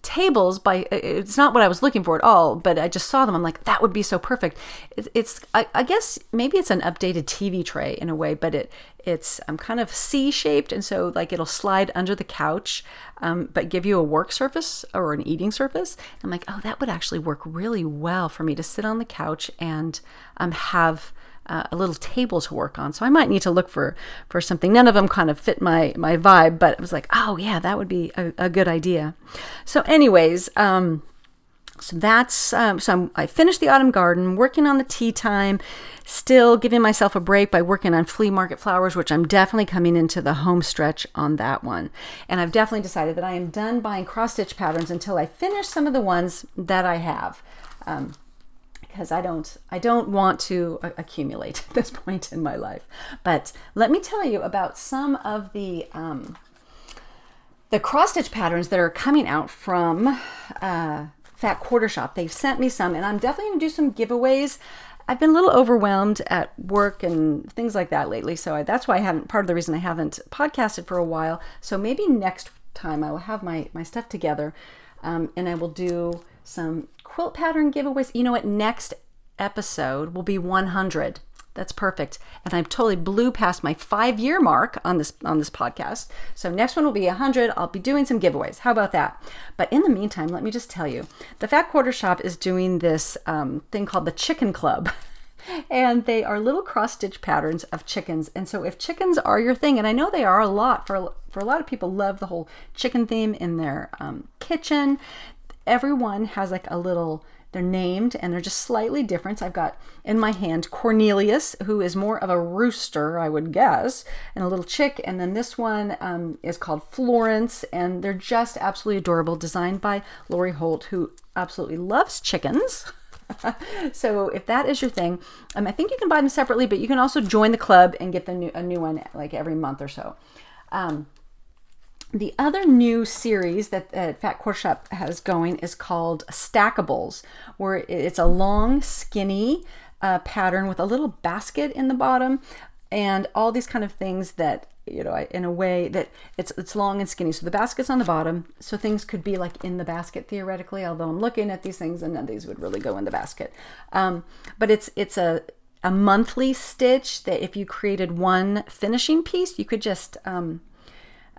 tables by it's not what i was looking for at all but i just saw them. I'm like that would be so perfect. It's I, guess maybe it's an updated tv tray in a way but it it's um, kind of c shaped and so like it'll slide under the couch um, but give you a work surface or an eating surface. I'm like oh that would actually work really well for me to sit on the couch and um, have uh, a little table to work on. So I might need to look for for something. None of them kind of fit my my vibe, but it was like, oh yeah, that would be a, a good idea. So, anyways. Um, so that's um, so I'm, I finished the autumn garden, working on the tea time, still giving myself a break by working on flea market flowers, which I'm definitely coming into the home stretch on that one. And I've definitely decided that I am done buying cross stitch patterns until I finish some of the ones that I have. Um, because I don't I don't want to accumulate at this point in my life. But let me tell you about some of the um, the cross stitch patterns that are coming out from uh, Fat Quarter Shop. They've sent me some, and I'm definitely going to do some giveaways. I've been a little overwhelmed at work and things like that lately, so I, that's why I haven't. Part of the reason I haven't podcasted for a while. So maybe next time I will have my my stuff together, um, and I will do some quilt pattern giveaways. You know what? Next episode will be 100. That's perfect. And I totally blew past my five year mark on this on this podcast. So next one will be 100. I'll be doing some giveaways. How about that? But in the meantime, let me just tell you, the Fat Quarter Shop is doing this um, thing called the Chicken Club. and they are little cross stitch patterns of chickens. And so if chickens are your thing, and I know they are a lot for for a lot of people love the whole chicken theme in their um, kitchen. Everyone has like a little they're named and they're just slightly different. I've got in my hand Cornelius, who is more of a rooster, I would guess, and a little chick. And then this one um, is called Florence, and they're just absolutely adorable, designed by Lori Holt, who absolutely loves chickens. so if that is your thing, um, I think you can buy them separately, but you can also join the club and get the new, a new one like every month or so. Um, the other new series that Fat Quarter Shop has going is called Stackables, where it's a long, skinny uh, pattern with a little basket in the bottom and all these kind of things that you know in a way that it's it's long and skinny. So the basket's on the bottom. So things could be like in the basket theoretically although i'm looking at these things and none of these would really go in the basket. Um, but it's it's a a monthly stitch that if you created one finishing piece you could just um,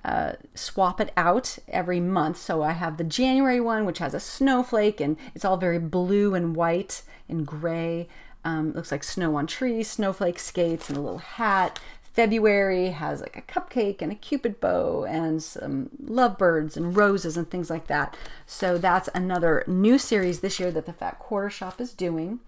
uh, swap it out every month. So I have the January one, which has a snowflake, and it's all very blue and white and gray. Um, looks like snow on trees, snowflake skates, and a little hat. February has like a cupcake and a cupid bow and some lovebirds and roses and things like that. So that's another new series this year that the Fat Quarter Shop is doing.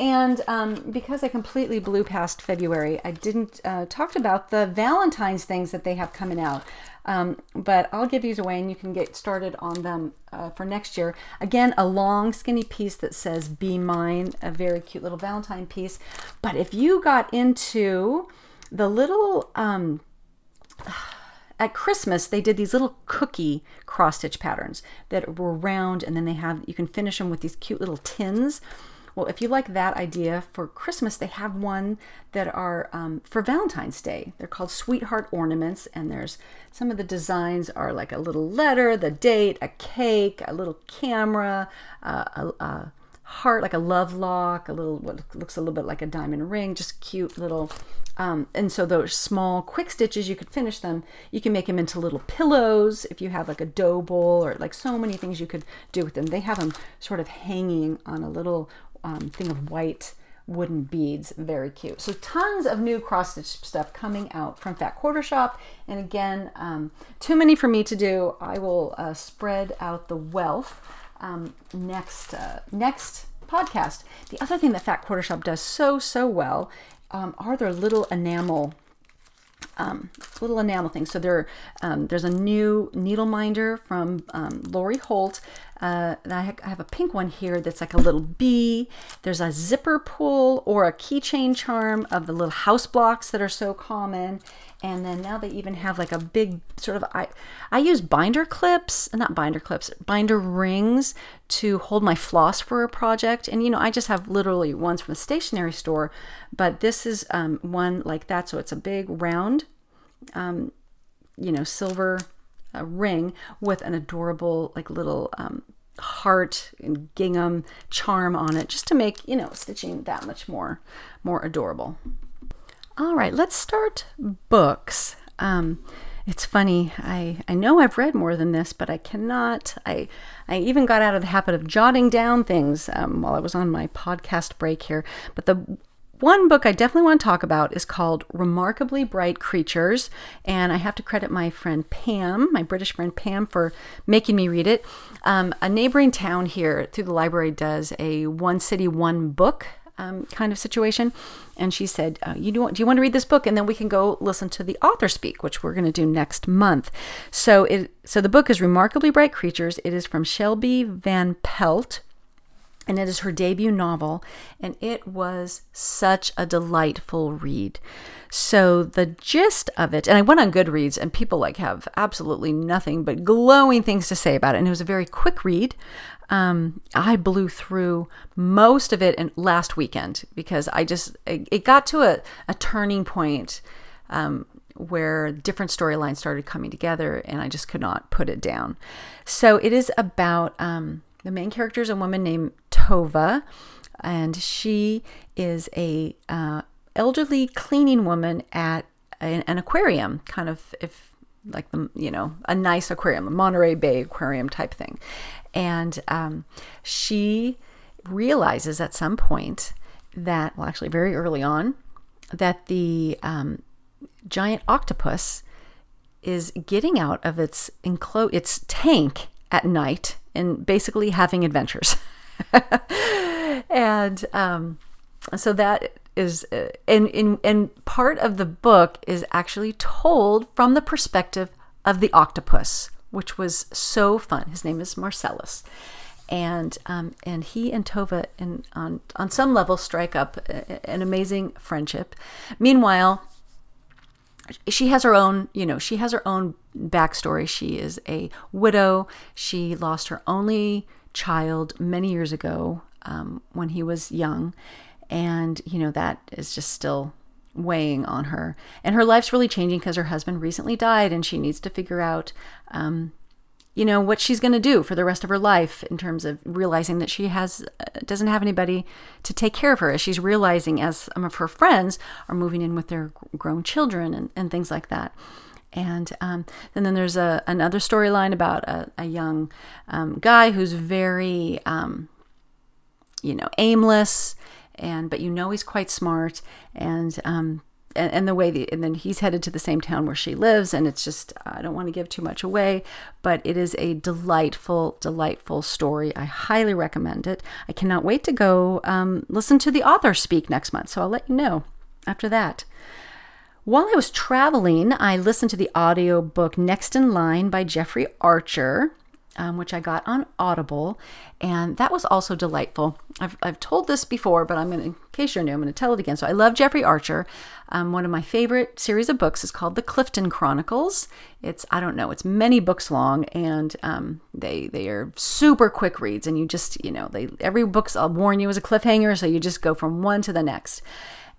And um, because I completely blew past February, I didn't uh, talk about the Valentine's things that they have coming out. Um, but I'll give these away and you can get started on them uh, for next year. Again, a long, skinny piece that says Be Mine, a very cute little Valentine piece. But if you got into the little. Um, at Christmas, they did these little cookie cross stitch patterns that were round, and then they have you can finish them with these cute little tins. Well, if you like that idea for Christmas, they have one that are um, for Valentine's Day. They're called Sweetheart Ornaments, and there's some of the designs are like a little letter, the date, a cake, a little camera, uh, a, a heart, like a love lock, a little what looks a little bit like a diamond ring, just cute little. Um, and so those small quick stitches, you could finish them. You can make them into little pillows if you have like a dough bowl or like so many things you could do with them. They have them sort of hanging on a little um, thing of white wooden beads. Very cute. So tons of new cross stitch stuff coming out from Fat Quarter Shop. And again, um, too many for me to do. I will uh, spread out the wealth um, next uh, next podcast. The other thing that Fat Quarter Shop does so so well um, are their little enamel um, little enamel things. So there, um, there's a new needle minder from um, Lori Holt. Uh, I have a pink one here that's like a little bee. There's a zipper pull or a keychain charm of the little house blocks that are so common. And then now they even have like a big sort of I I use binder clips, not binder clips, binder rings to hold my floss for a project. And you know, I just have literally ones from the stationery store, but this is um, one like that. So it's a big round, um, you know, silver uh, ring with an adorable like little um, heart and gingham charm on it, just to make you know stitching that much more more adorable. All right, let's start books. Um, it's funny. I, I know I've read more than this, but I cannot. I I even got out of the habit of jotting down things um, while I was on my podcast break here. But the one book I definitely want to talk about is called Remarkably Bright Creatures, and I have to credit my friend Pam, my British friend Pam, for making me read it. Um, a neighboring town here through the library does a one city, one book um, kind of situation. And she said, uh, you do, want, do you want to read this book? And then we can go listen to the author speak, which we're going to do next month. So it so the book is Remarkably Bright Creatures. It is from Shelby Van Pelt. And it is her debut novel, and it was such a delightful read. So the gist of it, and I went on Goodreads, and people like have absolutely nothing but glowing things to say about it. And it was a very quick read. Um, I blew through most of it in last weekend because I just it, it got to a, a turning point um, where different storylines started coming together, and I just could not put it down. So it is about um, the main character is a woman named Tova, and she is a uh, elderly cleaning woman at an, an aquarium, kind of if like the you know a nice aquarium, a Monterey Bay aquarium type thing. And um, she realizes at some point that, well, actually, very early on, that the um, giant octopus is getting out of its enclo- its tank at night and basically having adventures. and um, so that is uh, and, and and part of the book is actually told from the perspective of the octopus which was so fun. His name is Marcellus. And um, and he and Tova, in, on on some level, strike up an amazing friendship. Meanwhile, she has her own, you know, she has her own backstory. She is a widow. She lost her only child many years ago um, when he was young, and you know that is just still weighing on her. And her life's really changing because her husband recently died and she needs to figure out, um, you know, what she's going to do for the rest of her life in terms of realizing that she has uh, doesn't have anybody to take care of her as she's realizing as some of her friends are moving in with their grown children and, and things like that. And, um, and then there's a, another storyline about a, a young um, guy who's very, um, you know, aimless and but you know he's quite smart and um and, and the way the, and then he's headed to the same town where she lives and it's just i don't want to give too much away but it is a delightful delightful story. I highly recommend it. I cannot wait to go um, listen to the author speak next month so i'll let you know after that. While I was traveling, I listened to the audio book Next in Line by Jeffrey Archer um, which I got on Audible, and that was also delightful. I've, I've told this before, but I'm going to, in case you're new, I'm going to tell it again. So I love Jeffrey Archer. Um, one of my favorite series of books is called The Clifton Chronicles. It's I don't know, it's many books long, and um, they they are super quick reads, and you just you know they every book's I'll warn you is a cliffhanger, so you just go from one to the next.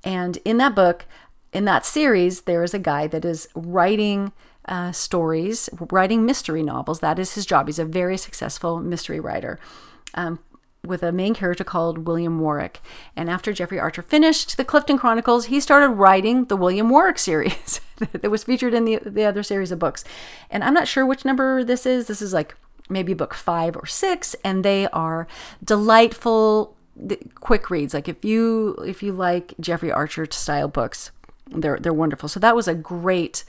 And in that book, in that series, there is a guy that is writing uh, stories, writing mystery novels. That is his job. He's a very successful mystery writer. Um, with a main character called William Warwick. And after Jeffrey Archer finished the Clifton Chronicles, he started writing the William Warwick series that was featured in the, the other series of books. And I'm not sure which number this is. This is like maybe book five or six, and they are delightful, quick reads. Like if you if you like Jeffrey Archer style books, they're they're wonderful. So that was a great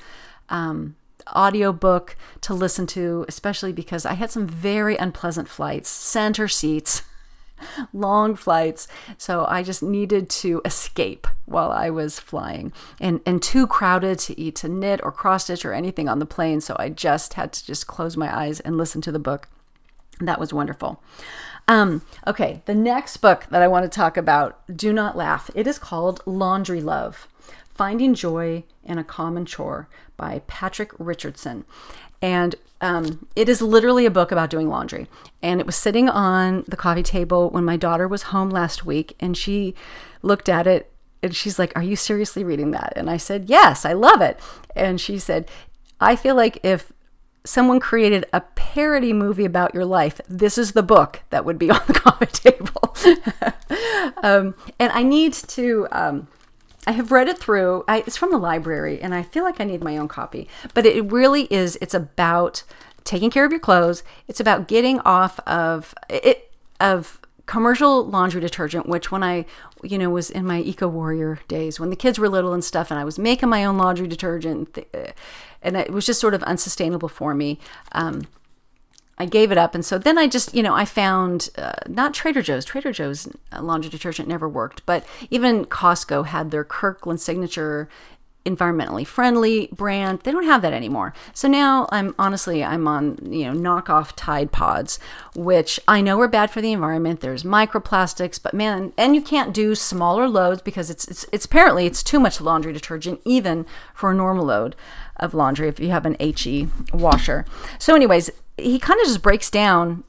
um, audiobook to listen to, especially because I had some very unpleasant flights, center seats, long flights. So I just needed to escape while I was flying and, and too crowded to eat, to knit or cross stitch or anything on the plane. So I just had to just close my eyes and listen to the book. That was wonderful. Um, okay, the next book that I want to talk about, do not laugh. It is called Laundry Love Finding Joy in a Common Chore by Patrick Richardson. And um, it is literally a book about doing laundry. And it was sitting on the coffee table when my daughter was home last week, and she looked at it and she's like, Are you seriously reading that? And I said, Yes, I love it. And she said, I feel like if someone created a parody movie about your life, this is the book that would be on the coffee table. um, and I need to. Um, I have read it through. I, it's from the library, and I feel like I need my own copy. But it really is. It's about taking care of your clothes. It's about getting off of it of commercial laundry detergent. Which when I, you know, was in my eco warrior days, when the kids were little and stuff, and I was making my own laundry detergent, and it was just sort of unsustainable for me. Um, I gave it up. And so then I just, you know, I found uh, not Trader Joe's. Trader Joe's uh, laundry detergent never worked, but even Costco had their Kirkland signature environmentally friendly brand. They don't have that anymore. So now I'm honestly I'm on, you know, knockoff Tide Pods, which I know are bad for the environment. There's microplastics, but man, and you can't do smaller loads because it's it's it's apparently it's too much laundry detergent even for a normal load of laundry if you have an HE washer. So anyways, he kind of just breaks down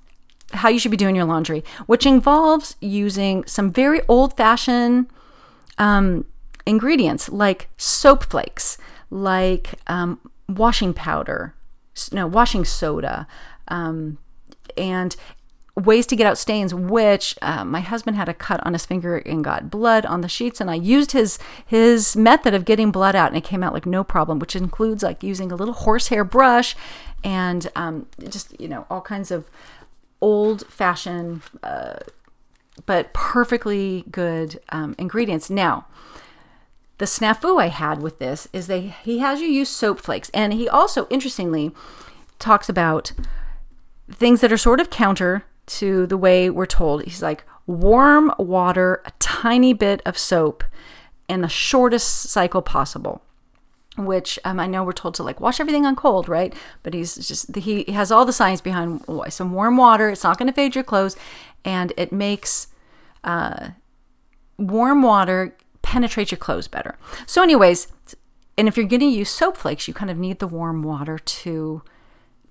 how you should be doing your laundry, which involves using some very old fashioned um, ingredients like soap flakes, like um, washing powder, no, washing soda, um, and ways to get out stains which uh, my husband had a cut on his finger and got blood on the sheets and i used his his method of getting blood out and it came out like no problem which includes like using a little horsehair brush and um, just you know all kinds of old fashioned uh, but perfectly good um, ingredients. Now the snafu i had with this is they he has you use soap flakes. And he also interestingly talks about things that are sort of counter to the way we're told. He's like warm water a tiny bit of soap and the shortest cycle possible which um, I know we're told to like wash everything on cold, right? But he's just he has all the science behind some warm water. It's not going to fade your clothes, and it makes uh, warm water penetrate your clothes better. So, anyways, and if you're going to use soap flakes, you kind of need the warm water to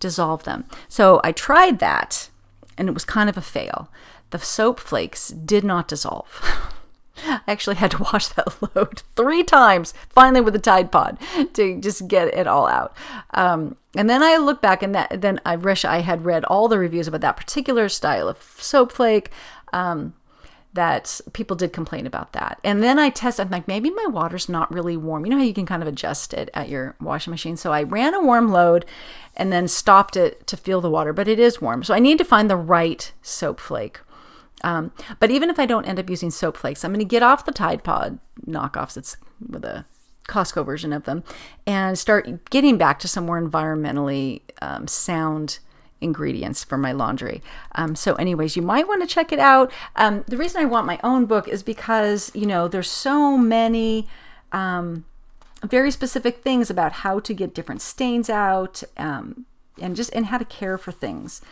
dissolve them. So I tried that, and it was kind of a fail. The soap flakes did not dissolve. I actually had to wash that load three times, finally with a Tide Pod, to just get it all out. Um, and then I look back, and that then I wish I had read all the reviews about that particular style of soap flake. Um, that people did complain about that. And then I tested, I'm like, maybe my water's not really warm. You know how you can kind of adjust it at your washing machine? So I ran a warm load and then stopped it to feel the water, but it is warm. So I need to find the right soap flake. Um, but even if I don't end up using soap flakes, I'm going to get off the Tide Pod knockoffs. It's with a Costco version of them and start getting back to some more environmentally um, sound ingredients for my laundry. Um, so, anyways, you might want to check it out. Um, the reason I want my own book is because, you know, there's so many um, very specific things about how to get different stains out um, and just and how to care for things.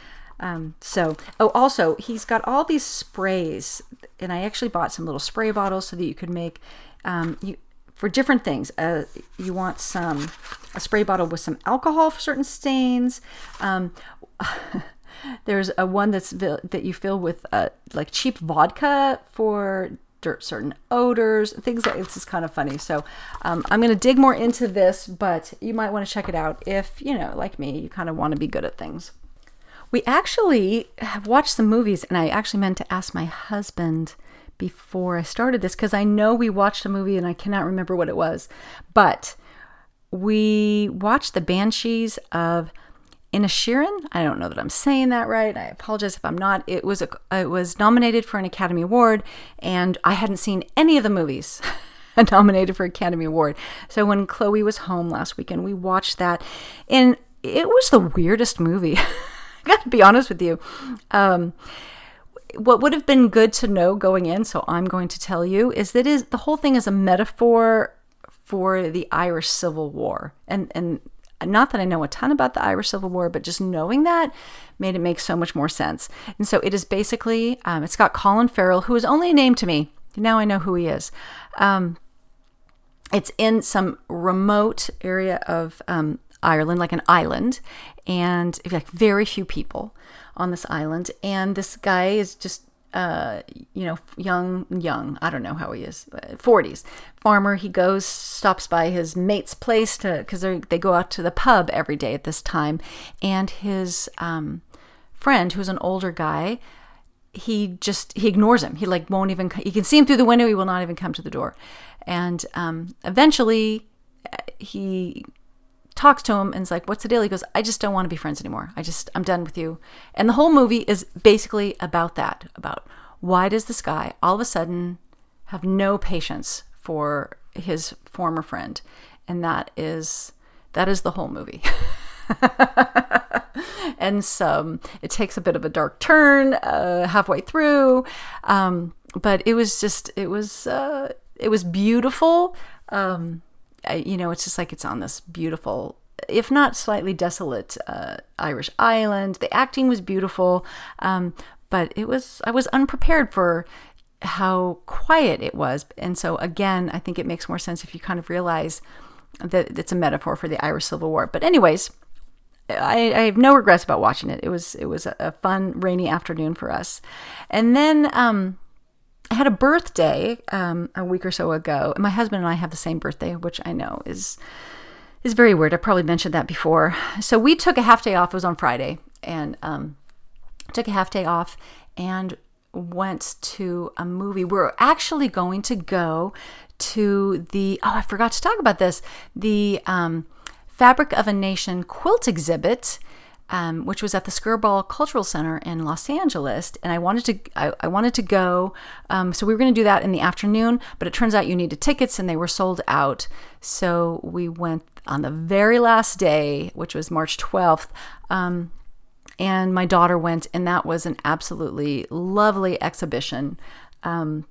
Um, so, oh, also, he's got all these sprays, and I actually bought some little spray bottles so that you could make um, you for different things. Uh, you want some a spray bottle with some alcohol for certain stains. Um, there's a one that's that you fill with uh, like cheap vodka for dirt, certain odors, things that it's just kind of funny. So um, I'm going to dig more into this, but you might want to check it out if you know, like me, you kind of want to be good at things. We actually have watched some movies, and I actually meant to ask my husband before I started this because I know we watched a movie and I cannot remember what it was. But we watched The Banshees of Inisherin. I don't know that I'm saying that right. I apologize if I'm not. It was a, it was nominated for an Academy Award, and I hadn't seen any of the movies. nominated for Academy Award. So when Chloe was home last weekend, we watched that, and it was the weirdest movie. got to be honest with you. Um, what would have been good to know going in, so I'm going to tell you, is that is the whole thing is a metaphor for the Irish Civil War, and and not that I know a ton about the Irish Civil War, but just knowing that made it make so much more sense. And so it is basically, um, it's got Colin Farrell, who is only a name to me. Now I know who he is. Um, it's in some remote area of um, Ireland, like an island, and like very few people on this island. And this guy is just uh, you know, young, young, I don't know how he is, 40s farmer. He goes, stops by his mate's place to, because they go out to the pub every day at this time. And his um, friend, who's an older guy, he just, he ignores him. He like won't even, you can see him through the window. He will not even come to the door. And um, eventually he talks to him and is like, What's the deal? He goes, I just don't want to be friends anymore. I just, I'm done with you. And the whole movie is basically about that about why does this guy all of a sudden have no patience for his former friend? And that is, that is the whole movie. and so it takes a bit of a dark turn uh, halfway through. Um, but it was just, it was, uh, it was beautiful. Um, you know, it's just like it's on this beautiful, if not slightly desolate, uh, Irish island. The acting was beautiful, um, but it was I was unprepared for how quiet it was, and so again, I think it makes more sense if you kind of realize that it's a metaphor for the Irish Civil War. But anyways. I, I have no regrets about watching it. It was it was a, a fun rainy afternoon for us, and then um, I had a birthday um, a week or so ago. My husband and I have the same birthday, which I know is is very weird. I probably mentioned that before. So we took a half day off. It was on Friday, and um, took a half day off and went to a movie. We're actually going to go to the oh, I forgot to talk about this the um, Fabric of a Nation quilt exhibit um, which was at the Skirball Cultural Center in Los Angeles, and I wanted to I, I wanted to go. Um, so we were going to do that in the afternoon, but it turns out you needed tickets and they were sold out. So we went on the very last day, which was March 12th. Um, and my daughter went, and that was an absolutely lovely exhibition um,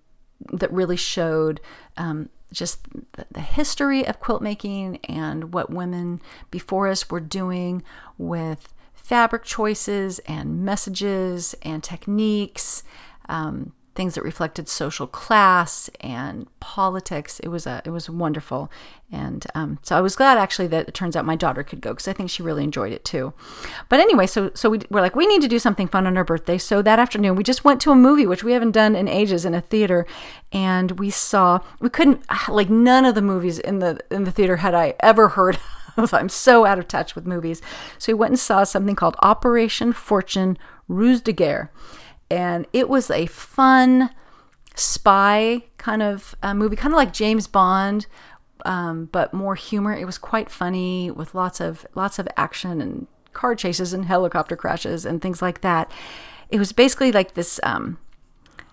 that really showed um, just the history of quilt making and what women before us were doing with fabric choices and messages and techniques, um, things that reflected social class and politics. It was a it was wonderful, and um, so I was glad actually that it turns out my daughter could go because I think she really enjoyed it too. But anyway, so so we, we're like we need to do something fun on our birthday. So that afternoon we just went to a movie which we haven't done in ages in a theater, and we saw we couldn't like none of the movies in the in the theater had I ever heard I'm so out of touch with movies. So we went and saw something called Operation Fortune Ruse de Guerre. And it was a fun spy kind of uh, movie, kind of like James Bond, um, but more humor. It was quite funny with lots of lots of action and car chases and helicopter crashes and things like that. It was basically like this. Um,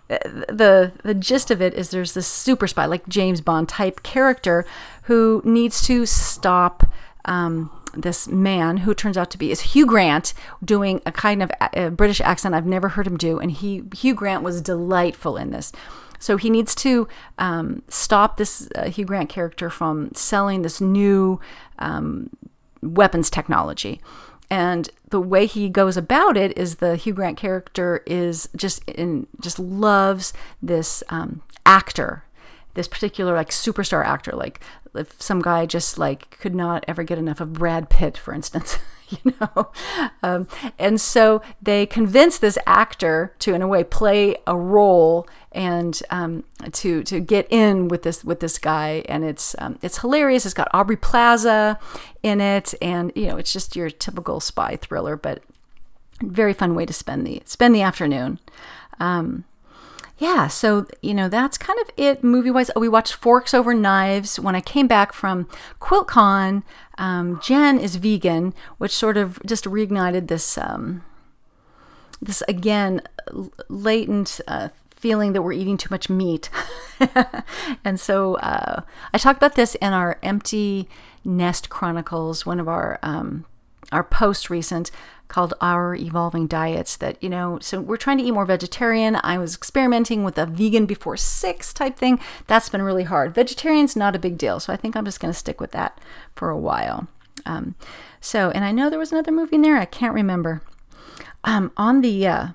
the the gist of it is there's this super spy like James Bond type character who needs to stop um, this man who turns out to be is Hugh Grant doing a kind of a British accent I've never heard him do, and he Hugh Grant was delightful in this. So he needs to um, stop this uh, Hugh Grant character from selling this new um, weapons technology. And the way he goes about it is the Hugh Grant character is just in just loves this um, actor this particular like superstar actor like if some guy just like could not ever get enough of brad pitt for instance you know? Um, and so they convince this actor to in a way play a role and um, to to get in with this with this guy. And it's um, it's hilarious. It's got aubrey plaza in it. And you know it's just your typical spy thriller but very fun way to spend the spend the afternoon. Um, yeah, so you know that's kind of it movie wise. Oh, we watched Forks Over Knives when I came back from QuiltCon. Um, Jen is vegan, which sort of just reignited this um, this again latent uh, feeling that we're eating too much meat. and so uh, I talked about this in our Empty Nest Chronicles, one of our um, our post recent called Our Evolving Diets that, you know, so we're trying to eat more vegetarian. I was experimenting with a vegan before six type thing. That's been really hard. Vegetarian's not a big deal. So I think I'm just going to stick with that for a while. Um, so, and I know there was another movie in there. I can't remember. Um, on the uh,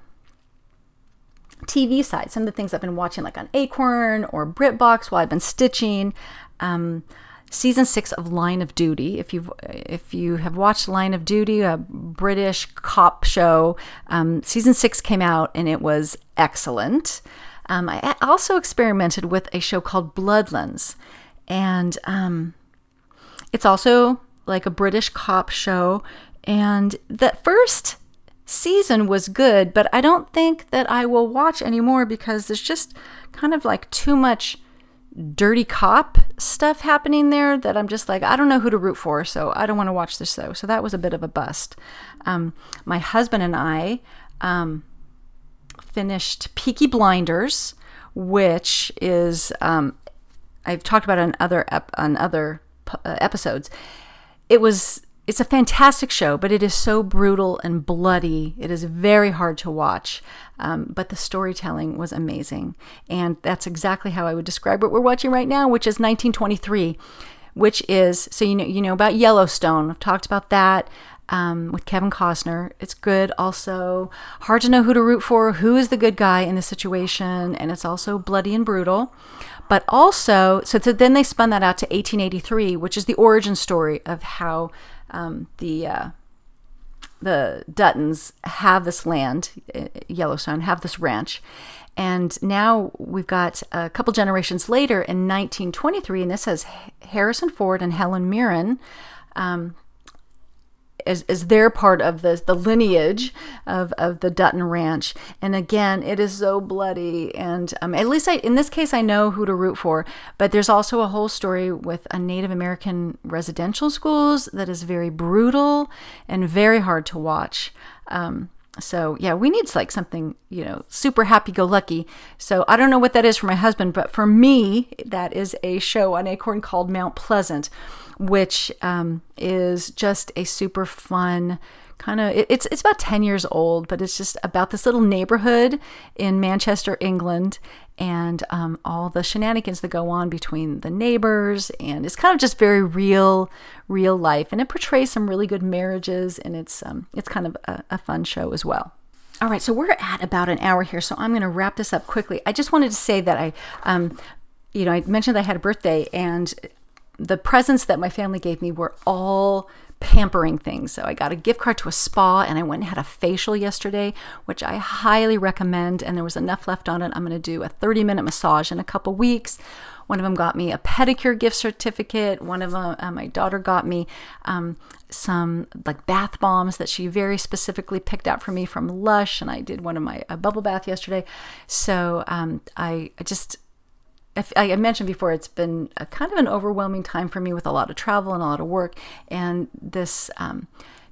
TV side, some of the things I've been watching, like on Acorn or BritBox while I've been stitching. Um, season six of Line of Duty. If you if you have watched Line of Duty, a British cop show, um, season six came out and it was excellent. Um, I also experimented with a show called Bloodlands, and um, it's also like a British cop show. And the first season was good, but I don't think that I will watch anymore because there's just kind of like too much dirty cop stuff happening there that I'm just like, I don't know who to root for, so I don't want to watch this show. So that was a bit of a bust. Um, my husband and I um, finished Peaky Blinders, which is um, I've talked about on other ep- on other uh, episodes. It was it's a fantastic show, but it is so brutal and bloody. It is very hard to watch. Um, but the storytelling was amazing. And that's exactly how I would describe what we're watching right now, which is 1923, which is so you know you know about Yellowstone. I've talked about that. Um, with Kevin Costner. It's good. Also, hard to know who to root for, who is the good guy in the situation, and it's also bloody and brutal. But also, so, so then they spun that out to 1883, which is the origin story of how um, the uh, the Duttons have this land, uh, Yellowstone, have this ranch. And now we've got a couple generations later in 1923, and this has Harrison Ford and Helen Mirren. Um, as, as their part of the, the lineage of, of the Dutton Ranch. And again, it is so bloody. And um, at least I, in this case, I know who to root for. But there's also a whole story with a Native American residential schools that is very brutal and very hard to watch. Um, so yeah, we need like something, you know, super happy go lucky. So I don't know what that is for my husband, but for me, that is a show on Acorn called Mount Pleasant which um, is just a super fun kind of it's it's about 10 years old but it's just about this little neighborhood in manchester england and um, all the shenanigans that go on between the neighbors and it's kind of just very real real life and it portrays some really good marriages and it's um, it's kind of a, a fun show as well. All right so we're at about an hour here so i'm going to wrap this up quickly. I just wanted to say that i um, you know i mentioned i had a birthday and the presents that my family gave me were all pampering things. So I got a gift card to a spa and I went and had a facial yesterday, which I highly recommend. And there was enough left on it. I'm going to do a 30 minute massage in a couple weeks. One of them got me a pedicure gift certificate. One of them, uh, my daughter got me um, some like bath bombs that she very specifically picked out for me from Lush. And I did one of my bubble bath yesterday. So um, I, I just, I mentioned before, it's been kind of an overwhelming time for me with a lot of travel and a lot of work. And this, um,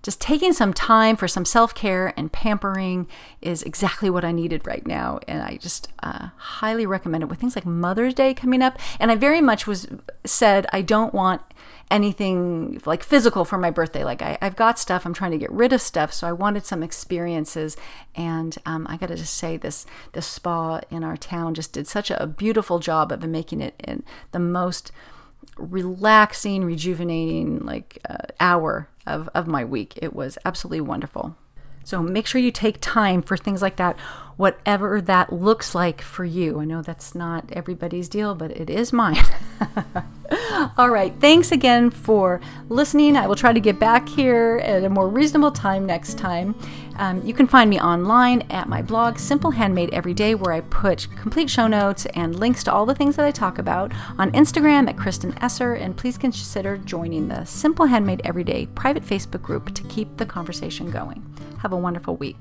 just taking some time for some self care and pampering is exactly what I needed right now. And I just uh, highly recommend it with things like Mother's Day coming up. And I very much was said, I don't want anything like physical for my birthday. Like I, have got stuff, I'm trying to get rid of stuff, so I wanted some experiences. And um, I got to just say, this this spa in our town just did such a beautiful job of making it in the most relaxing, rejuvenating like uh, hour of, of my week. It was absolutely wonderful. So make sure you take time for things like that, whatever that looks like for you. I know that's not everybody's deal, but it is mine. All right. Thanks again for listening. I will try to get back here at a more reasonable time next time. Um, you can find me online at my blog, Simple Handmade Every Day, where I put complete show notes and links to all the things that I talk about. On Instagram at Kristen Esser, and please consider joining the Simple Handmade Everyday private Facebook group to keep the conversation going. Have a wonderful week.